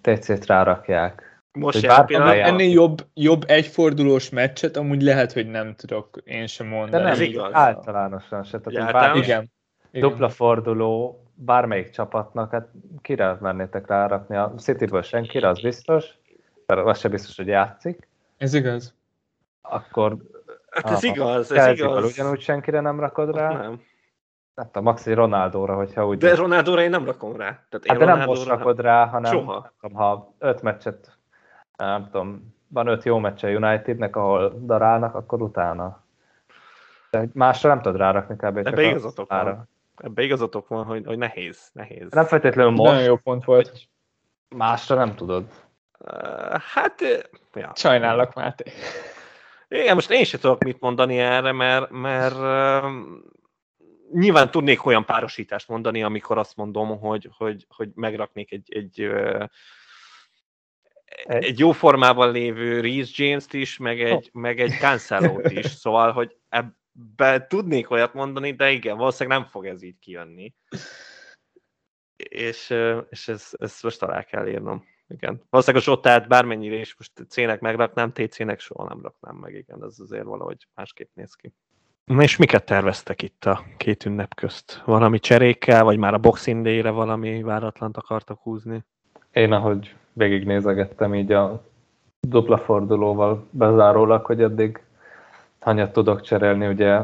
C: TC-t rárakják.
B: Most bár, ennél jobb, jobb egyfordulós meccset amúgy lehet, hogy nem tudok én sem mondani.
C: De nem, igaz. általánosan se. Tehát bár, igen. Dupla forduló bármelyik csapatnak, hát kire mernétek rárakni? A Cityből senkire, az biztos, mert az sem biztos, hogy játszik.
B: Ez igaz.
C: Akkor
A: Hát ez igaz, ez igaz.
C: ugyanúgy senkire nem rakod rá. Nem nem tudom, max egy Ronaldóra, hogyha úgy...
A: De Ronaldóra én nem rakom rá.
C: Tehát én hát de nem most rakod rá, hanem Soha. Tudom, ha öt meccset, nem tudom, van öt jó meccse Unitednek, ahol darálnak, akkor utána. De másra nem tudod rárakni kb.
A: Ebbe igazatok van. Ebbe igazatok van, hogy, hogy nehéz, nehéz.
C: Nem feltétlenül most.
B: Nagyon jó pont volt.
C: Másra nem tudod.
A: Uh, hát,
B: ja. Sajnálok, Máté.
A: Igen, most én sem tudok mit mondani erre, mert, mert nyilván tudnék olyan párosítást mondani, amikor azt mondom, hogy, hogy, hogy megraknék egy, egy, egy, jó formában lévő Reese James-t is, meg egy, oh. meg egy cancelo is. [laughs] Szóval, hogy ebbe tudnék olyat mondani, de igen, valószínűleg nem fog ez így kijönni. És, és ez, ez most alá kell írnom. Igen. Valószínűleg a Zsotát bármennyire is most C-nek megraknám, TC-nek soha nem raknám meg, igen, ez azért valahogy másképp néz ki. Na és miket terveztek itt a két ünnep közt? Valami cserékkel, vagy már a Boxing Day-re valami váratlant akartak húzni?
C: Én, ahogy végignézegettem így a dupla fordulóval bezárólag, hogy eddig hanyat tudok cserélni, ugye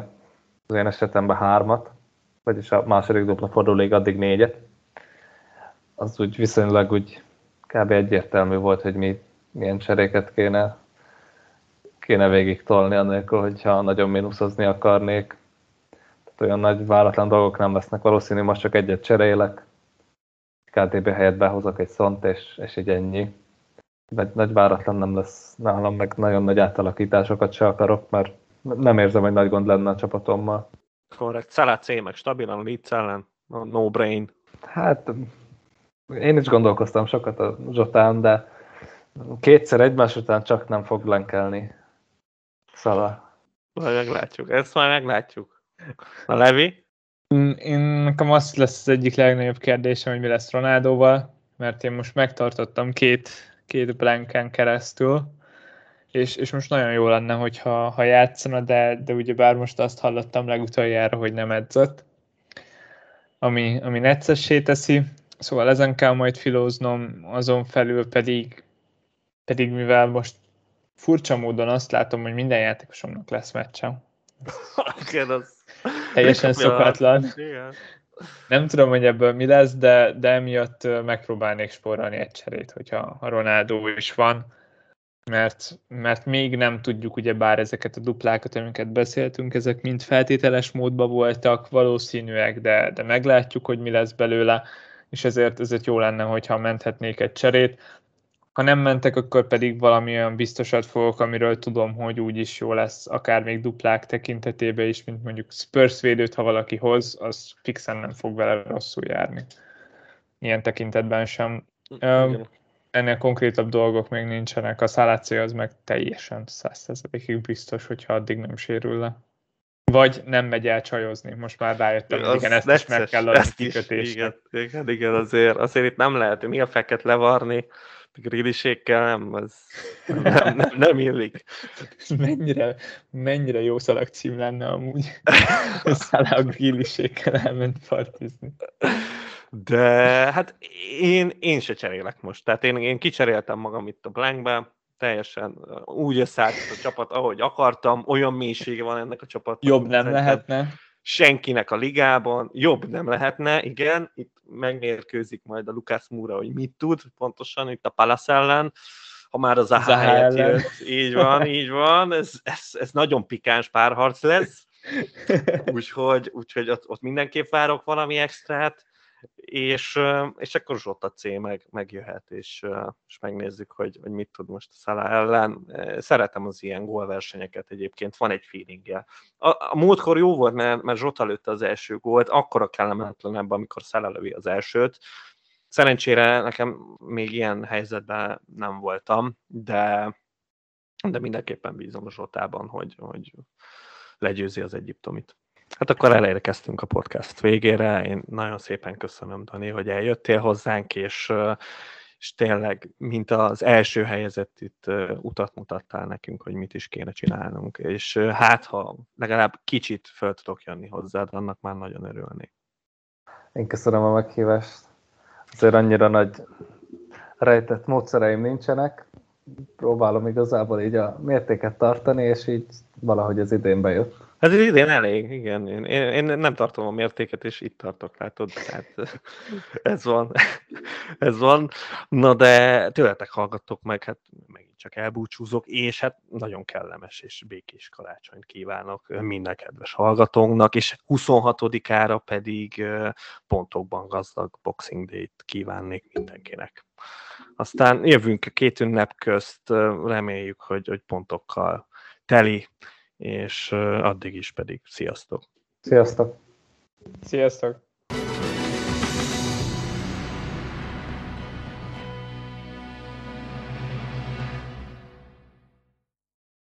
C: az én esetemben hármat, vagyis a második dupla fordulóig addig négyet. az úgy viszonylag úgy kb. egyértelmű volt, hogy mi, milyen cseréket kéne, kéne végig tolni, annélkül, hogyha nagyon mínuszozni akarnék. Tehát olyan nagy váratlan dolgok nem lesznek, valószínű most csak egyet cserélek, KDB helyett behozok egy szont, és, és így ennyi. Nagy, nagy váratlan nem lesz nálam, meg nagyon nagy átalakításokat se akarok, mert nem érzem, hogy nagy gond lenne a csapatommal.
A: Korrekt. Salah C meg stabilan a Leeds ellen, no brain.
C: Hát én is gondolkoztam sokat a Zsotán, de kétszer egymás után csak nem fog lenkelni Salah.
A: Majd meglátjuk, ezt majd meglátjuk. A Levi?
B: Mm, én nekem az lesz az egyik legnagyobb kérdésem, hogy mi lesz Ronaldóval, mert én most megtartottam két, két blanken keresztül, és, és most nagyon jó lenne, hogyha ha játszana, de, de ugye bár most azt hallottam legutoljára, hogy nem edzett, ami, ami neccessé teszi, szóval ezen kell majd filóznom, azon felül pedig, pedig mivel most furcsa módon azt látom, hogy minden játékosomnak lesz meccsem. [laughs]
A: Igen, az...
B: Teljesen szokatlan. Nem tudom, hogy ebből mi lesz, de, de emiatt megpróbálnék spórolni egy cserét, hogyha a Ronaldo is van mert, mert még nem tudjuk ugye bár ezeket a duplákat, amiket beszéltünk, ezek mind feltételes módban voltak, valószínűek, de, de meglátjuk, hogy mi lesz belőle, és ezért, ezért jó lenne, hogyha menthetnék egy cserét. Ha nem mentek, akkor pedig valami olyan biztosat fogok, amiről tudom, hogy úgy is jó lesz, akár még duplák tekintetében is, mint mondjuk Spurs védőt, ha valaki hoz, az fixen nem fog vele rosszul járni. Ilyen tekintetben sem. Igen ennél konkrétabb dolgok még nincsenek. A szaláció az meg teljesen százszerzelékig biztos, hogyha addig nem sérül le. Vagy nem megy el csajozni. Most már rájöttem, hogy igen, ezt necces, is meg kell adni kikötésnek.
A: Igen, igen, igen, azért, azért itt nem lehet mi a feket levarni, gridisékkel nem, az [laughs] nem, nem, nem illik.
B: mennyire, mennyire jó szalagcím lenne amúgy. [laughs] Szállá a gridisékkel elment partizni.
A: De hát én, én se cserélek most. Tehát én, én kicseréltem magam itt a Blankbe, teljesen úgy összeállt a csapat, ahogy akartam, olyan mélysége van ennek a csapatnak.
B: Jobb nem lehetne.
A: Senkinek a ligában, jobb nem lehetne, igen, itt megmérkőzik majd a Lukács Múra, hogy mit tud pontosan itt a Palace ellen, ha már az AHL jött, így van, így van, ez, ez, ez nagyon pikáns párharc lesz, [laughs] úgyhogy, úgyhogy ott, ott mindenképp várok valami extrát, és, és akkor Zsota C meg, megjöhet, és, és megnézzük, hogy, hogy mit tud most a ellen. Szeretem az ilyen gólversenyeket egyébként, van egy feelingje. A, a múltkor jó volt, mert, mert Zsota lőtte az első gólt, akkor a kellemetlenebb, amikor Szala lövi az elsőt. Szerencsére nekem még ilyen helyzetben nem voltam, de, de mindenképpen bízom a Zsotában, hogy, hogy legyőzi az egyiptomit. Hát akkor elérkeztünk a podcast végére. Én nagyon szépen köszönöm, Dani, hogy eljöttél hozzánk, és, és tényleg, mint az első helyezett itt utat mutattál nekünk, hogy mit is kéne csinálnunk, és hát, ha legalább kicsit föl tudok jönni hozzád, annak már nagyon örülnék.
C: Én köszönöm a meghívást. Azért annyira nagy rejtett módszereim nincsenek. Próbálom igazából így a mértéket tartani, és így valahogy az idén bejött.
A: Ez idén elég, igen. Én, én nem tartom a mértéket, és itt tartok, látod? Tehát [laughs] ez van. [laughs] ez van. Na de tőletek hallgattok meg, hát megint csak elbúcsúzok, és hát nagyon kellemes és békés karácsonyt kívánok minden kedves hallgatónknak, és 26-ára pedig pontokban gazdag Boxing Day-t kívánnék mindenkinek. Aztán jövünk a két ünnep közt, reméljük, hogy, hogy pontokkal teli és addig is pedig sziasztok!
C: Sziasztok!
B: Sziasztok!